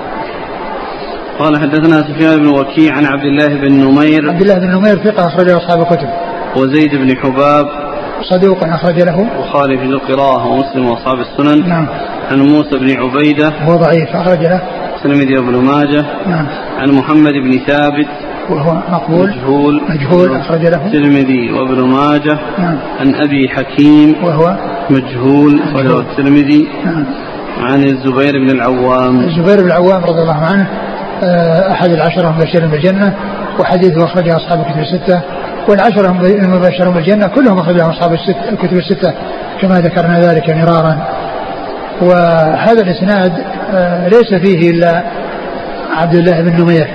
قال حدثنا سفيان بن وكيع عن عبد الله بن نمير. عبد الله بن نمير ثقة أخرج أصحاب الكتب. وزيد بن حباب. صدوق أخرج له. البخاري في القراءة ومسلم وأصحاب السنن. نعم. عن موسى بن عبيدة. هو ضعيف أخرج له. الترمذي وابن ماجه. نعم. عن محمد بن ثابت. وهو مقبول. مجهول. مجهول أخرج له. الترمذي وابن ماجه. نعم. عن أبي حكيم. وهو مجهول. أخرجه الترمذي. نعم. عن الزبير بن العوام. الزبير بن العوام رضي الله عنه آه، أحد العشرة المبشرين بالجنة وحديثه أخرجه أصحاب الكتب الستة والعشرة المبشرون بالجنة كلهم أخرجهم أصحاب الكتب الستة كما ذكرنا ذلك مرارا. وهذا الإسناد آه، ليس فيه إلا عبد الله بن نمير.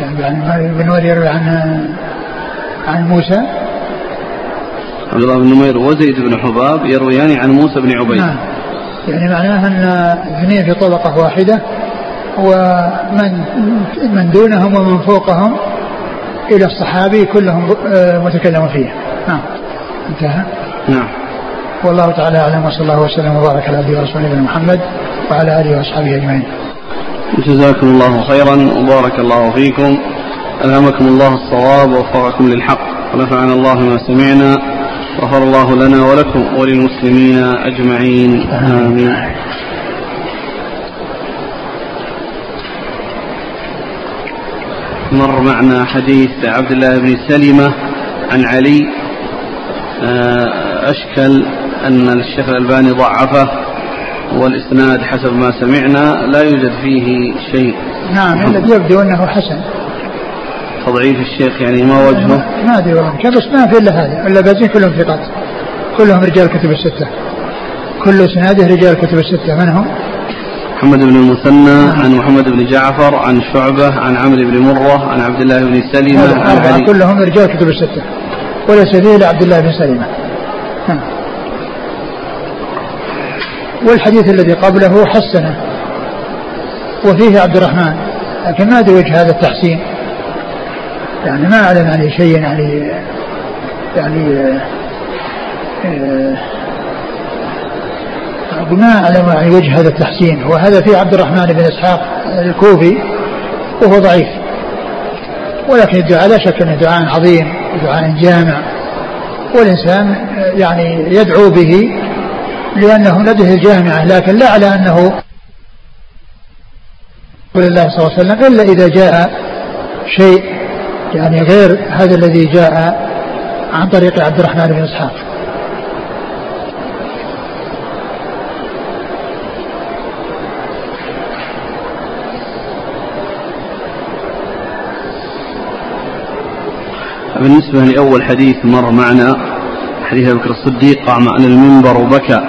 يعني بن نمير يروي عن عن موسى. عبد الله بن نمير وزيد بن حباب يرويان عن موسى بن عبيد. نعم. يعني معناها أن اثنين في طبقة واحدة ومن من دونهم ومن فوقهم إلى الصحابي كلهم آه، متكلم فيه نعم. انتهى. نعم. والله تعالى أعلم وصلى الله وسلم وبارك على عبده ورسوله نبينا محمد وعلى آله وأصحابه أجمعين. جزاكم الله خيرا وبارك الله فيكم. ألهمكم الله الصواب ووفقكم للحق. ونفعنا الله ما سمعنا. غفر الله لنا ولكم وللمسلمين أجمعين. آمين. مر معنا حديث عبد الله بن سلمة عن علي. آه، أشكل أن الشيخ الألباني ضعفه والإسناد حسب ما سمعنا لا يوجد فيه شيء. نعم الذي يبدو أنه حسن. تضعيف الشيخ يعني ما وجهه؟ ما أدري والله بس ما في إلا هذا إلا باقيين كلهم ثقات. كلهم رجال كتب الستة. كل إسناده رجال كتب الستة. من هم؟ محمد بن المثنى عن محمد بن جعفر عن شعبة عن عمرو بن مرة عن عبد الله بن سلمة عن علي. كلهم رجال كتب الستة. وليس فيه إلا عبد الله بن سلمة نعم. والحديث الذي قبله حسنة. وفيه عبد الرحمن. لكن ما أدري وجه هذا التحسين. يعني ما أعلم عليه شيء يعني يعني آه، أقول ما أعلم يعني وجه هذا التحسين. وهذا فيه عبد الرحمن بن إسحاق الكوفي وهو ضعيف. ولكن الدعاء لا شك أنه دعاء عظيم ودعاء جامع. والإنسان يعني يدعو به لأنه لديه الجامعة لكن لا على أنه رسول الله صلى الله عليه وسلم إلا إذا جاء شيء يعني غير هذا الذي جاء عن طريق عبد الرحمن بن إسحاق. بالنسبة لأول حديث مر معنا حديث أبي بكر الصديق قام على المنبر وبكى.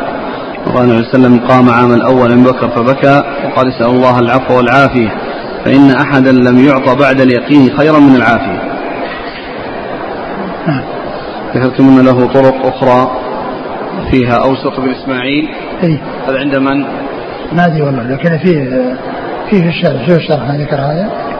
وقال النبي صلى الله عليه وسلم قام عام الأول من بكر فبكى وقال أسأل الله العفو والعافية. فإن أحدا لم يعطى بعد اليقين خيرا من العافية. ذكرتم أن له طرق أخرى فيها أوسط بن إسماعيل؟ اي هذا عند من؟ ما أدري والله لكن فيه فيه في الشرح شو الشرح ذكر هذا.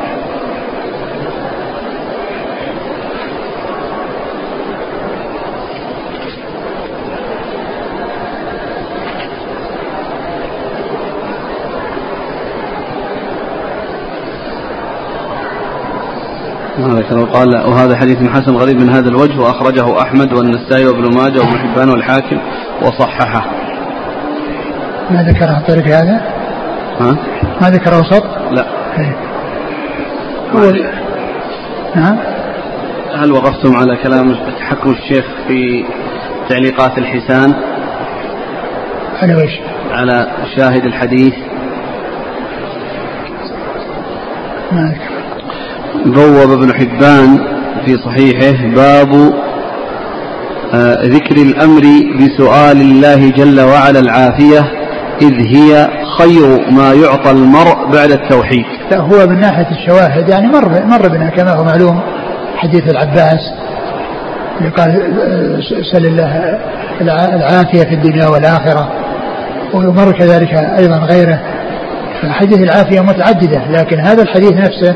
ذكر قال وهذا حديث حسن غريب من هذا الوجه وأخرجه أحمد والنسائي وابن ماجه وابن حبان والحاكم وصححه ما ذكره الطريق هذا؟ ها؟ ما ذكره وسط؟ لا إيه. هو نعم هل وقفتم على كلام تحكم الشيخ في تعليقات الحسان على وش؟ على شاهد الحديث ما أذكر بوب ابن حبان في صحيحه باب آه، ذكر الأمر بسؤال الله جل وعلا العافية إذ هي خير ما يعطى المرء بعد التوحيد. هو من ناحية الشواهد يعني مر مر بنا كما هو معلوم حديث العباس اللي قال آه، سل الله العافية في الدنيا والآخرة ومر كذلك أيضا غيره. فحديث العافية متعددة لكن هذا الحديث نفسه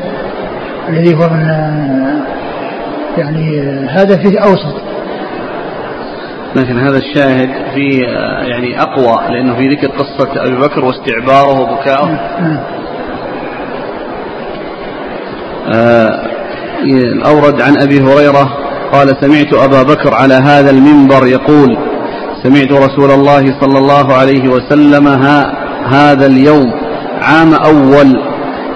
الذي هو من آه، يعني آه، هذا فيه أوسط لكن هذا الشاهد في آه، يعني أقوى لأنه في ذكر قصة أبي بكر واستعباره وبكاؤه نعم. الأورد عن أبي هريرة قال سمعت أبا بكر على هذا المنبر يقول سمعت رسول الله صلى الله عليه وسلم ها هذا اليوم عام أول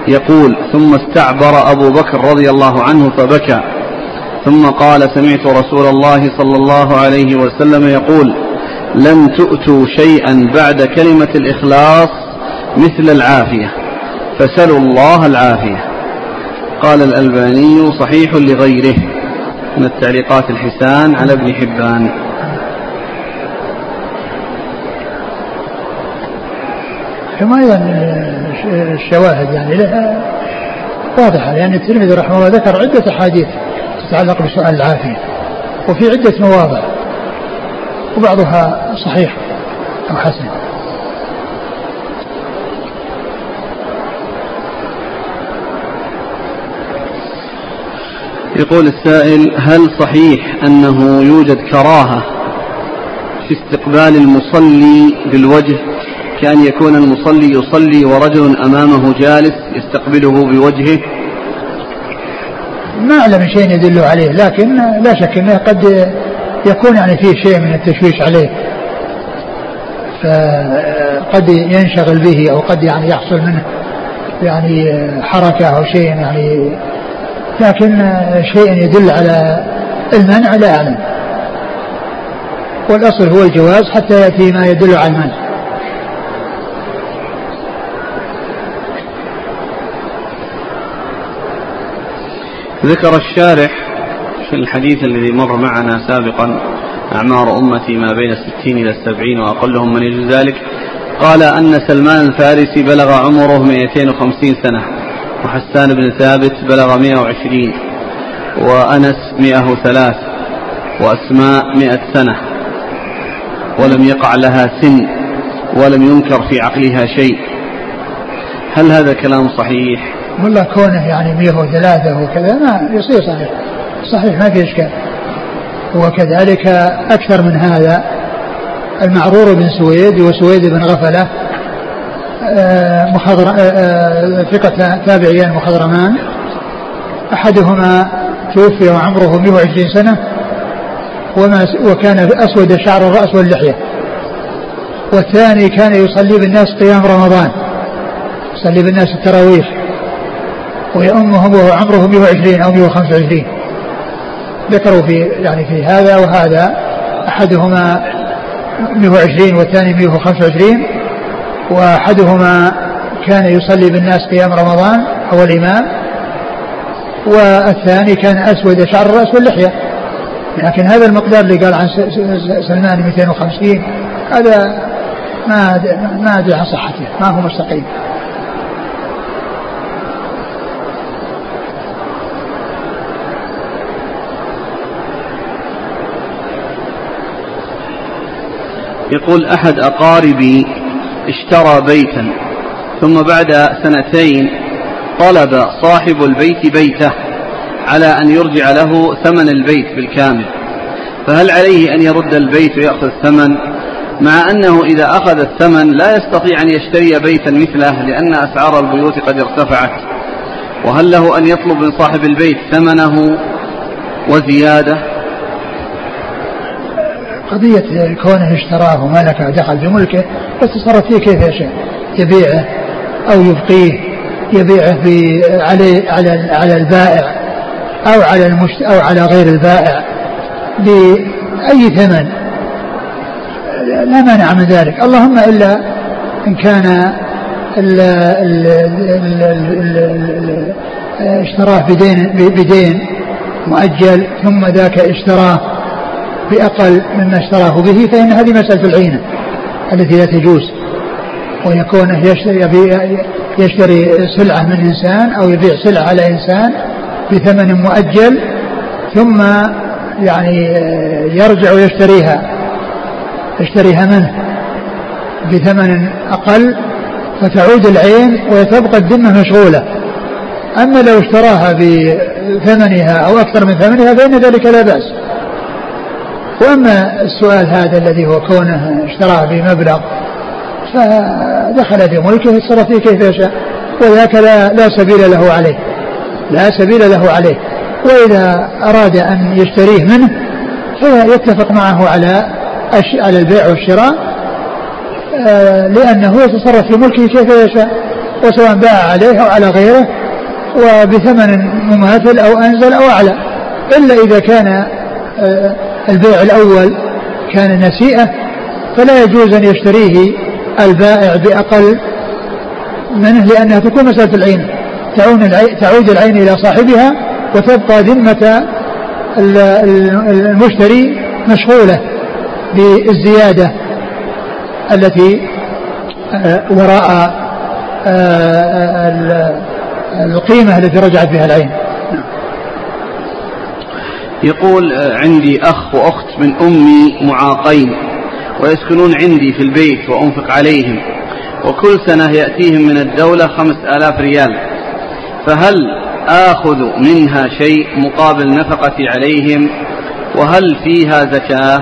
يقول ثم استعبر أبو بكر رضي الله عنه فبكى. ثم قال سمعت رسول الله صلى الله عليه وسلم يقول لن تؤتوا شيئا بعد كلمة الإخلاص مثل العافية فسلوا الله العافية. قال الألباني صحيح لغيره. من التعليقات الحسان على ابن حبان. ثم أيضا الشواهد يعني لها واضحة لأن الترمذي رحمه الله ذكر عدة أحاديث تتعلق بسؤال العافية وفي عدة مواضع وبعضها صحيح أو حسن. يقول السائل هل صحيح أنه يوجد كراهة في استقبال المصلي بالوجه؟ كأن يكون المصلي يصلي ورجل أمامه جالس يستقبله بوجهه. ما أعلم شيء يدل عليه لكن لا شك أنه قد يكون يعني فيه شيء من التشويش عليه. فقد ينشغل به أو قد يعني يحصل منه يعني حركة أو شيء يعني. لكن شيء يدل على المنع لا أعلم. والأصل هو الجواز حتى يأتي ما يدل على المنع. ذكر الشارح في الحديث الذي مر معنا سابقا أعمار أمتي ما بين الستين إلى السبعين وأقلهم من يجوز ذلك. قال أن سلمان الفارسي بلغ عمره 250 سنة وحسان بن ثابت بلغ 120 وأنس 103 وأسماء 100 سنة ولم يقع لها سن ولم ينكر في عقلها شيء. هل هذا كلام صحيح؟ والله كونه يعني 103 وكذا ما يصير صحيح. صحيح ما في إشكال. وكذلك أكثر من هذا المعرور بن سويد وسويد بن غفلة آه، مخضر آه، آه، ثقة تابعيان مخضرمان. أحدهما توفي وعمره 120 سنة وما وكان أسود شعر الرأس واللحية. والثاني كان يصلي بالناس قيام رمضان. يصلي بالناس التراويح. ويؤمهم وهو عمره 120 أو 125 ذكروا في يعني في هذا وهذا أحدهما 120 والثاني 125 وأحدهما كان يصلي بالناس قيام رمضان هو الإمام والثاني كان أسود شعر الرأس واللحية. لكن هذا المقدار اللي قال عن سلمان 250 هذا ما ما أدري عن صحته ما هو مستقيم. يقول أحد أقاربي اشترى بيتا ثم بعد سنتين طلب صاحب البيت بيته على أن يرجع له ثمن البيت بالكامل فهل عليه أن يرد البيت ويأخذ الثمن؟ مع أنه إذا أخذ الثمن لا يستطيع أن يشتري بيتا مثله لأن أسعار البيوت قد ارتفعت. وهل له أن يطلب من صاحب البيت ثمنه وزيادة؟ قضية كونه اشتراه وملكه دخل في ملكه يتصرف فيه كيف يشاء يبيعه أو يبقيه يبيعه في على على على البائع أو على المشت أو على غير البائع بأي ثمن. لا مانع من ذلك. اللهم إلا إن كان ال ال ال اشتراه بدين بدين مؤجل ثم ذاك اشتراه بأقل مما اشتراه به فإن هذه مسألة العينة التي لا تجوز. ويكون يشتري يشتري سلعة من إنسان أو يبيع سلعة على إنسان بثمن مؤجل ثم يعني يرجع ويشتريها يشتريها منه بثمن أقل فتعود العين وتبقى الذمة مشغولة. أما لو اشتراها بثمنها أو أكثر من ثمنها فإن ذلك لا بأس. وأما السؤال هذا الذي هو كونه اشتراه بمبلغ فدخل في ملكه يتصرف فيه كيف يشاء وذاك لا, لا سبيل له عليه لا سبيل له عليه. وإذا أراد أن يشتريه منه فيتفق معه على على البيع والشراء آه، لأنه يتصرف في ملكه كيف يشاء وسواء باع عليه أو على غيره وبثمن مماثل أو أنزل أو أعلى إلا إذا كان آه، البيع الأول كان نسيئة فلا يجوز أن يشتريه البائع بأقل منه لأنها تكون مسألة العين تعود العين إلى صاحبها وتبقى ذمة المشتري مشغولة بالزيادة التي آه، وراء آه، القيمة التي رجعت بها العين. يقول آه، عندي أخ وأخت من أمي معاقين ويسكنون عندي في البيت وأنفق عليهم وكل سنة يأتيهم من الدولة خمس آلاف ريال. فهل آخذ منها شيء مقابل نفقتي عليهم؟ وهل فيها زكاة؟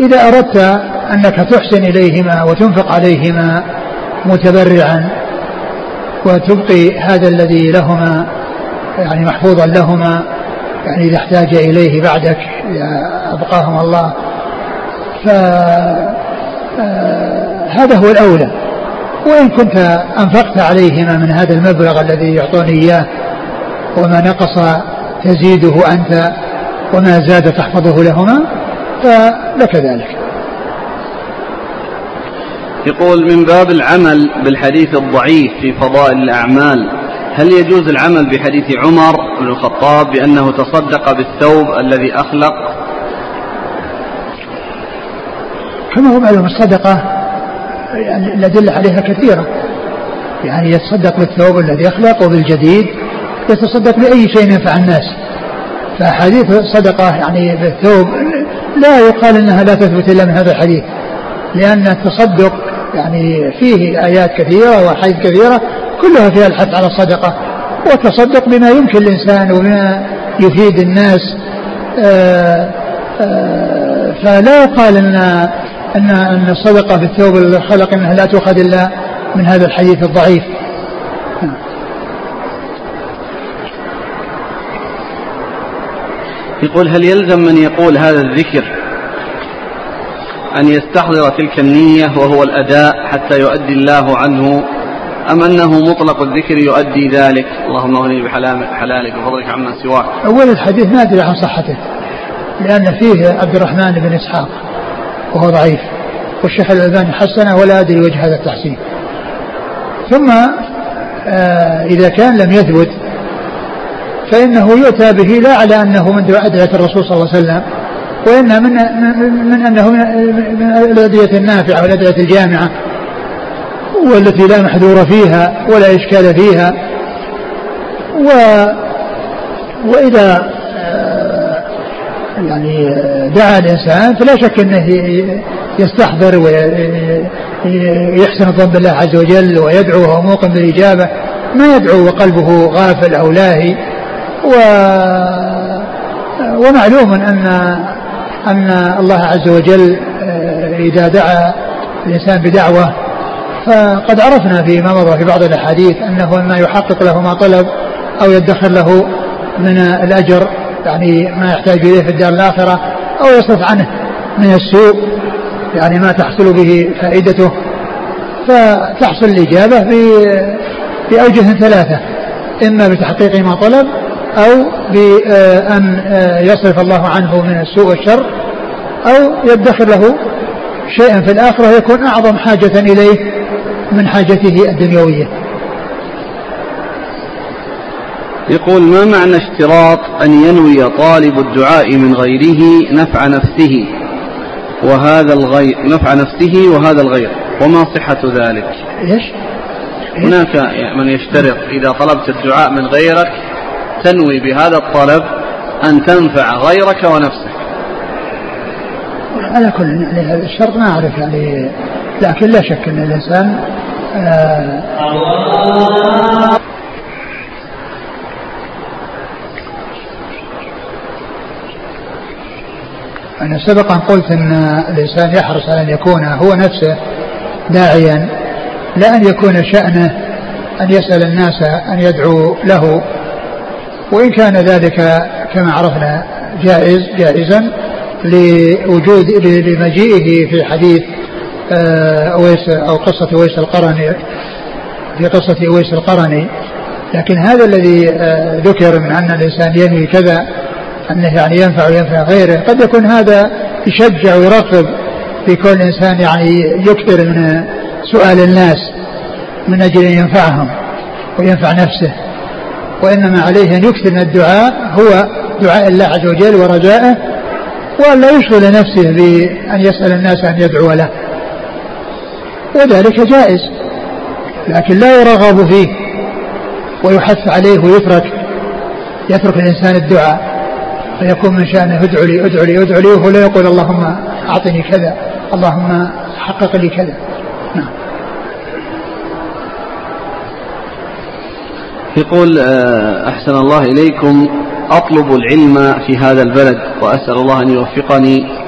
إذا أردت أنك تحسن إليهما وتنفق عليهما متبرعا وتبقي هذا الذي لهما يعني محفوظا لهما يعني إذا احتاج إليه بعدك أبقاهم الله. فهذا آه، هو الأولى. وإن كنت أنفقت عليهما من هذا المبلغ الذي يعطوني إياه وما نقص تزيده أنت وما زاد تحفظه لهما فلك ذلك. يقول من باب العمل بالحديث الضعيف في فضائل الأعمال هل يجوز العمل بحديث عمر بن الخطاب بأنه تصدق بالثوب الذي أخلق؟ كما هو معلوم الصدقة يعني الأدلة عليها كثيرة. يعني يتصدق بالثوب الذي أخلق وبالجديد يتصدق بأي شيء ينفع الناس. فأحاديث الصدقة يعني بالثوب لا يقال إنها لا تثبت إلا من هذا الحديث لأن التصدق يعني فيه آيات كثيرة وأحاديث كثيرة كلها فيها الحث على الصدقة والتصدق بما يمكن الإنسان وبما يفيد الناس آه، آه، فلا يقال أن أن أن الصدقة بالثوب الخلق انها لا تؤخذ إلا من هذا الحديث الضعيف. يقول هل يلزم من يقول هذا الذكر أن يستحضر تلك النية وهو الأداء حتى يؤدي الله عنه أم أنه مطلق الذكر يؤدي ذلك؟ اللهم اغني بحلالك وفضلك عمن سواك. أول الحديث ما أدري عن صحته لأن فيه عبد الرحمن بن إسحاق وهو ضعيف والشيخ الألباني حسنه ولا أدري وجه هذا التحسين. ثم آه إذا كان لم يثبت فإنه يؤتى به لا على أنه من أدعية الرسول صلى الله عليه وسلم وإنما من, من أنه من الأدعية النافعة والأدعية الجامعة. والتي لا محذور فيها ولا إشكال فيها. و وإذا آه، يعني دعا الإنسان فلا شك أنه يستحضر ويحسن الظن بالله عز وجل ويدعو وهو موقن بالإجابة. ما يدعو وقلبه غافل أو لاهي. و ومعلوم أن أن الله عز وجل آه، إذا دعا الإنسان بدعوة فقد عرفنا فيما مضى في بعض الأحاديث أنه إما يحقق له ما طلب أو يدخر له من الأجر يعني ما يحتاج إليه في الدار الآخرة أو يصرف عنه من السوء يعني ما تحصل به فائدته. فتحصل الإجابة بأوجه ثلاثة إما بتحقيق ما طلب أو بأن يصرف الله عنه من السوء والشر أو يدخر له شيئا في الآخرة يكون أعظم حاجة إليه من حاجته الدنيوية. يقول ما معنى اشتراط أن ينوي طالب الدعاء من غيره نفع نفسه وهذا الغير نفع نفسه وهذا الغير؟ وما صحة ذلك؟ إيش؟ هناك من يشترط إذا طلبت الدعاء من غيرك تنوي بهذا الطلب أن تنفع غيرك ونفسك. على كل يعني الشرط ما أعرف يعني لكن لا شك أن الإنسان آه أنا سبقا قلت أن الإنسان يحرص على أن يكون هو نفسه داعيا لا أن يكون شأنه أن يسأل الناس أن يدعوا له. وإن كان ذلك كما عرفنا جائز جائزا لوجود لمجيئه في حديث آه، أويس أو قصة أويس القرني في قصة أويس القرني. لكن هذا الذي آه، ذكر من أن الإنسان ينوي كذا أنه يعني ينفع وينفع غيره قد يكون هذا يشجع ويرغب في كل إنسان يعني يكثر من سؤال الناس من أجل أن ينفعهم وينفع نفسه. وإنما عليه أن يكثر من الدعاء هو دعاء الله عز وجل ورجائه وأن لا يشغل نفسه بأن يسأل الناس أن يدعو له. وذلك جائز لكن لا يرغب فيه ويحث عليه ويترك يترك الإنسان الدعاء فيكون من شأنه ادعو لي ادعو لي ادعو لي وهو لا يقول اللهم أعطني كذا اللهم حقق لي كذا. نعم. يقول آه، أحسن الله إليكم. أطلب العلم في هذا البلد وأسأل الله أن يوفقني.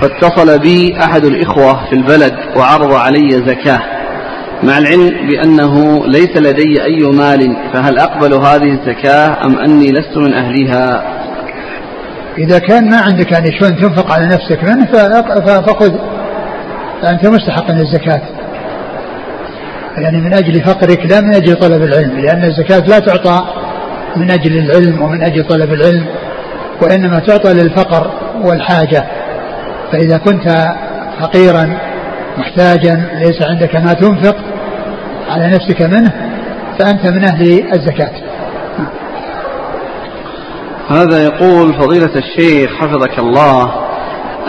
فاتصل بي أحد الإخوة في البلد وعرض علي زكاة مع العلم بأنه ليس لدي أي مال فهل أقبل هذه الزكاة أم أني لست من أهلها؟ إذا كان ما عندك يعني شلون تنفق على نفسك منه فخذ فأنت مستحق للزكاة يعني من أجل فقرك لا من أجل طلب العلم لأن الزكاة لا تعطى من أجل العلم ومن أجل طلب العلم وإنما تعطى للفقر والحاجة. فإذا كنت فقيرا محتاجا ليس عندك ما تنفق على نفسك منه فأنت من أهل الزكاة. هذا يقول فضيلة الشيخ حفظك الله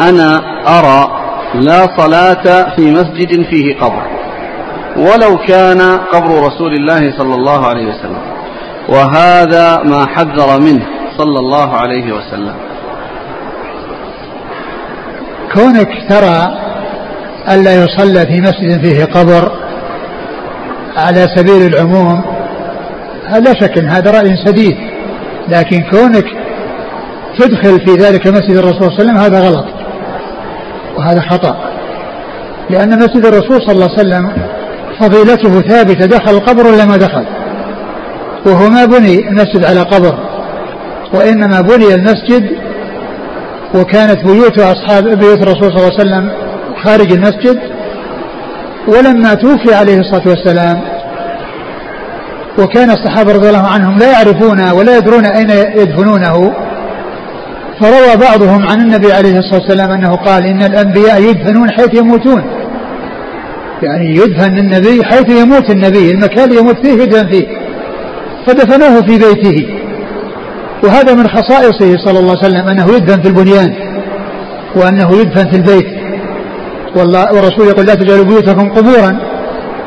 أنا أرى لا صلاة في مسجد فيه قبر ولو كان قبر رسول الله صلى الله عليه وسلم. وهذا ما حذر منه صلى الله عليه وسلم. كونك ترى ألا يصلى في مسجد فيه قبر على سبيل العموم لا شك أن هذا رأي سديد لكن كونك تدخل في ذلك مسجد الرسول صلى الله عليه وسلم هذا غلط وهذا خطأ لأن مسجد الرسول صلى الله عليه وسلم فضيلته ثابتة دخل القبر ولا ما دخل؟ وهو ما بني المسجد على قبر وإنما بني المسجد وكانت بيوت أصحاب بيوت الرسول صلى الله عليه وسلم خارج المسجد ولما توفي عليه الصلاة والسلام وكان الصحابة رضي الله عنهم لا يعرفون ولا يدرون أين يدفنونه فروى بعضهم عن النبي عليه الصلاة والسلام أنه قال إن الأنبياء يدفنون حيث يموتون. يعني يدفن النبي حيث يموت النبي المكان اللي يموت فيه يدفن فيه. فدفنوه في بيته. وهذا من خصائصه صلى الله عليه وسلم أنه يدفن في البنيان وأنه يدفن في البيت. والله والرسول يقول لا تجعلوا بيوتكم قبورا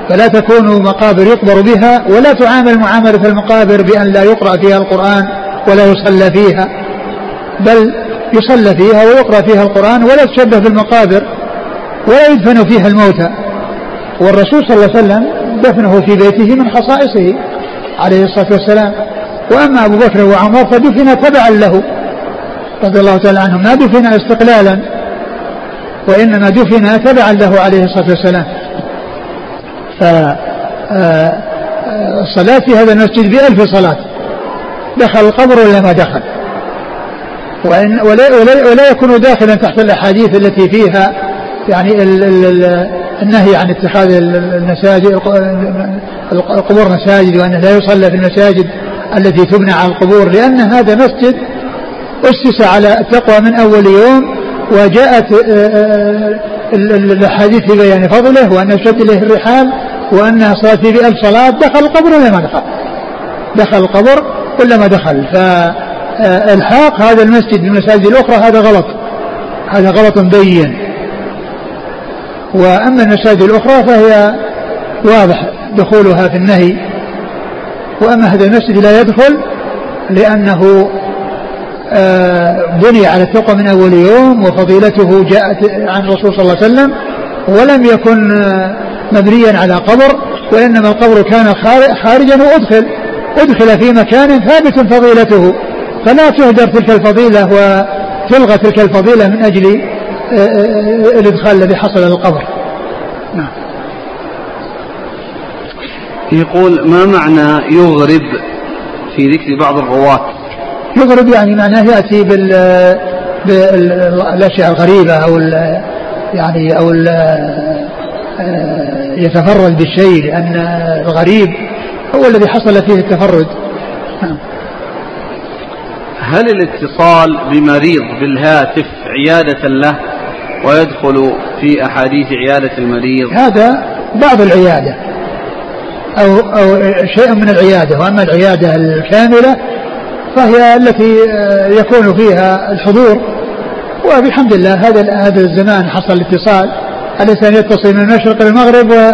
فلا تكونوا مقابر يقبر بها ولا تعامل معاملة المقابر بأن لا يقرأ فيها القرآن ولا يصلى فيها بل يصلى فيها ويقرأ فيها القرآن ولا تشبه بالمقابر ولا يدفن فيها الموتى. والرسول صلى الله عليه وسلم دفنه في بيته من خصائصه. عليه الصلاة والسلام. وأما أبو بكر وعمر فدفن تبعا له. رضي الله تعالى عنهم. ما دفن استقلالا. وإنما دفن تبعا له عليه الصلاة والسلام. الصلاة في هذا المسجد بألف صلاة. دخل القبر ولا ما دخل؟ وإن ولا, ولا, ولا يكون داخلا تحت الأحاديث التي فيها يعني ال ال ال النهي عن اتخاذ المساجد القبور مساجد وأنه لا يصلى في المساجد التي تبنى على القبور لأن هذا مسجد أسس على التقوى من أول يوم وجاءت آه، آه، الأحاديث في بيان فضله وأن شد إليه الرحال وأنها صلاة في بألف صلاة دخل القبر ولا ما دخل؟ دخل القبر ولا ما دخل؟ فالحاق هذا المسجد بالمساجد الأخرى هذا غلط. هذا غلط بين. وأما المساجد الأخرى فهي واضح دخولها في النهي وأما هذا المسجد لا يدخل لأنه آه، بني على التقوى من أول يوم وفضيلته جاءت عن الرسول صلى الله عليه وسلم ولم يكن آه، مبنيا على قبر وإنما القبر كان خارجا وأدخل أدخل في مكان ثابت فضيلته. فلا تهدر تلك الفضيلة وتلغى تلك الفضيلة من أجل آه، الإدخال الذي حصل للقبر نعم يقول ما معنى يغرب في ذكر بعض الرواة؟ يغرب يعني معناه يأتي بال بالأشياء الغريبة أو ال يعني أو ال يتفرد بالشيء لأن الغريب هو الذي حصل فيه التفرد. هل الاتصال بمريض بالهاتف عيادة له ويدخل في أحاديث عيادة المريض؟ هذا بعض العيادة. أو, أو شيء من العيادة. وأما العيادة الكاملة فهي التي آه، يكون فيها الحضور. وبحمد الله هذا هذا الزمان حصل الاتصال. الانسان يتصل من المشرق المغرب و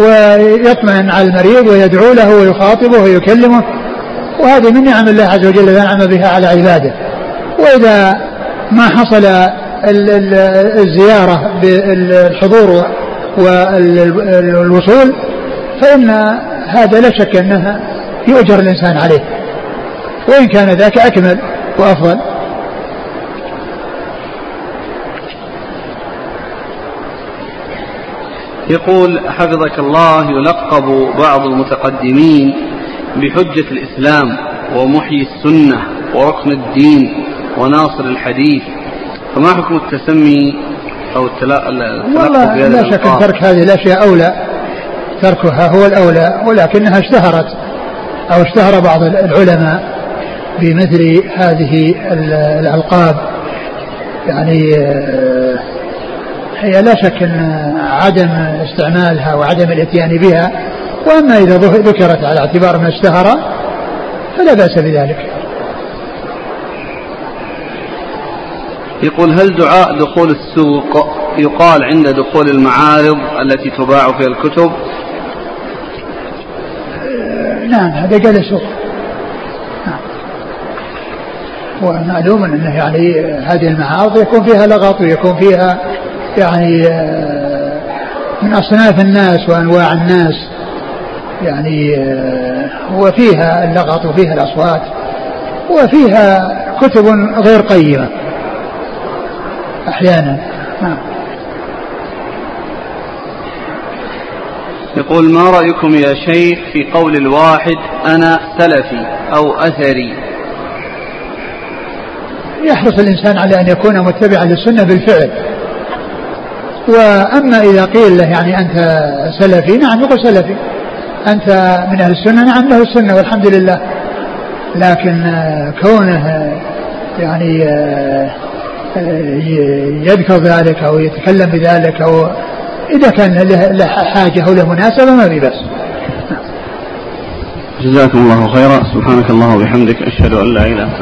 ويطمئن على المريض ويدعو له ويخاطبه ويكلمه. وهذه من نعم الله عز وجل الذي انعم بها على عباده. وإذا ما حصل الزيارة بالحضور والوصول فإن هذا لا شك انها يؤجر الإنسان عليه. وإن كان ذاك أكمل وأفضل. يقول حفظك الله يلقب بعض المتقدمين بحجة الإسلام ومحيي السنة وركن الدين وناصر الحديث. فما حكم التسمي أو التلقب والله لا شك ترك هذه الأشياء أولى. تركها هو الأولى ولكنها اشتهرت أو اشتهر بعض العلماء بمثل هذه الألقاب. يعني آه، هي لا شك أن عدم استعمالها وعدم الإتيان بها وأما إذا ذكرت على اعتبار ما اشتهر فلا بأس بذلك. يقول هل دعاء دخول السوق يقال عند دخول المعارض التي تباع فيها الكتب؟ نعم هذا قال السوق ومعلوم انه يعني هذه المعارض يكون فيها لغط ويكون فيها يعني آه، من أصناف الناس وأنواع الناس. يعني آه، وفيها اللغط وفيها الأصوات وفيها كتب غير قيمة أحيانا. نعم. يقول ما رأيكم يا شيخ في قول الواحد أنا سلفي أو أثري? يحرص الإنسان على أن يكون متبعا للسنة بالفعل. وأما إذا قيل له يعني أنت سلفي نعم يقول سلفي. أنت من أهل السنة نعم له السنة والحمد لله. لكن كونه يعني يذكر ذلك أو يتكلم بذلك أو إذا كان له حاجة أو له مناسبة ما في بس جزاكم الله خيرا. سبحانك الله وبحمدك أشهد أن لا إله إلا أنت.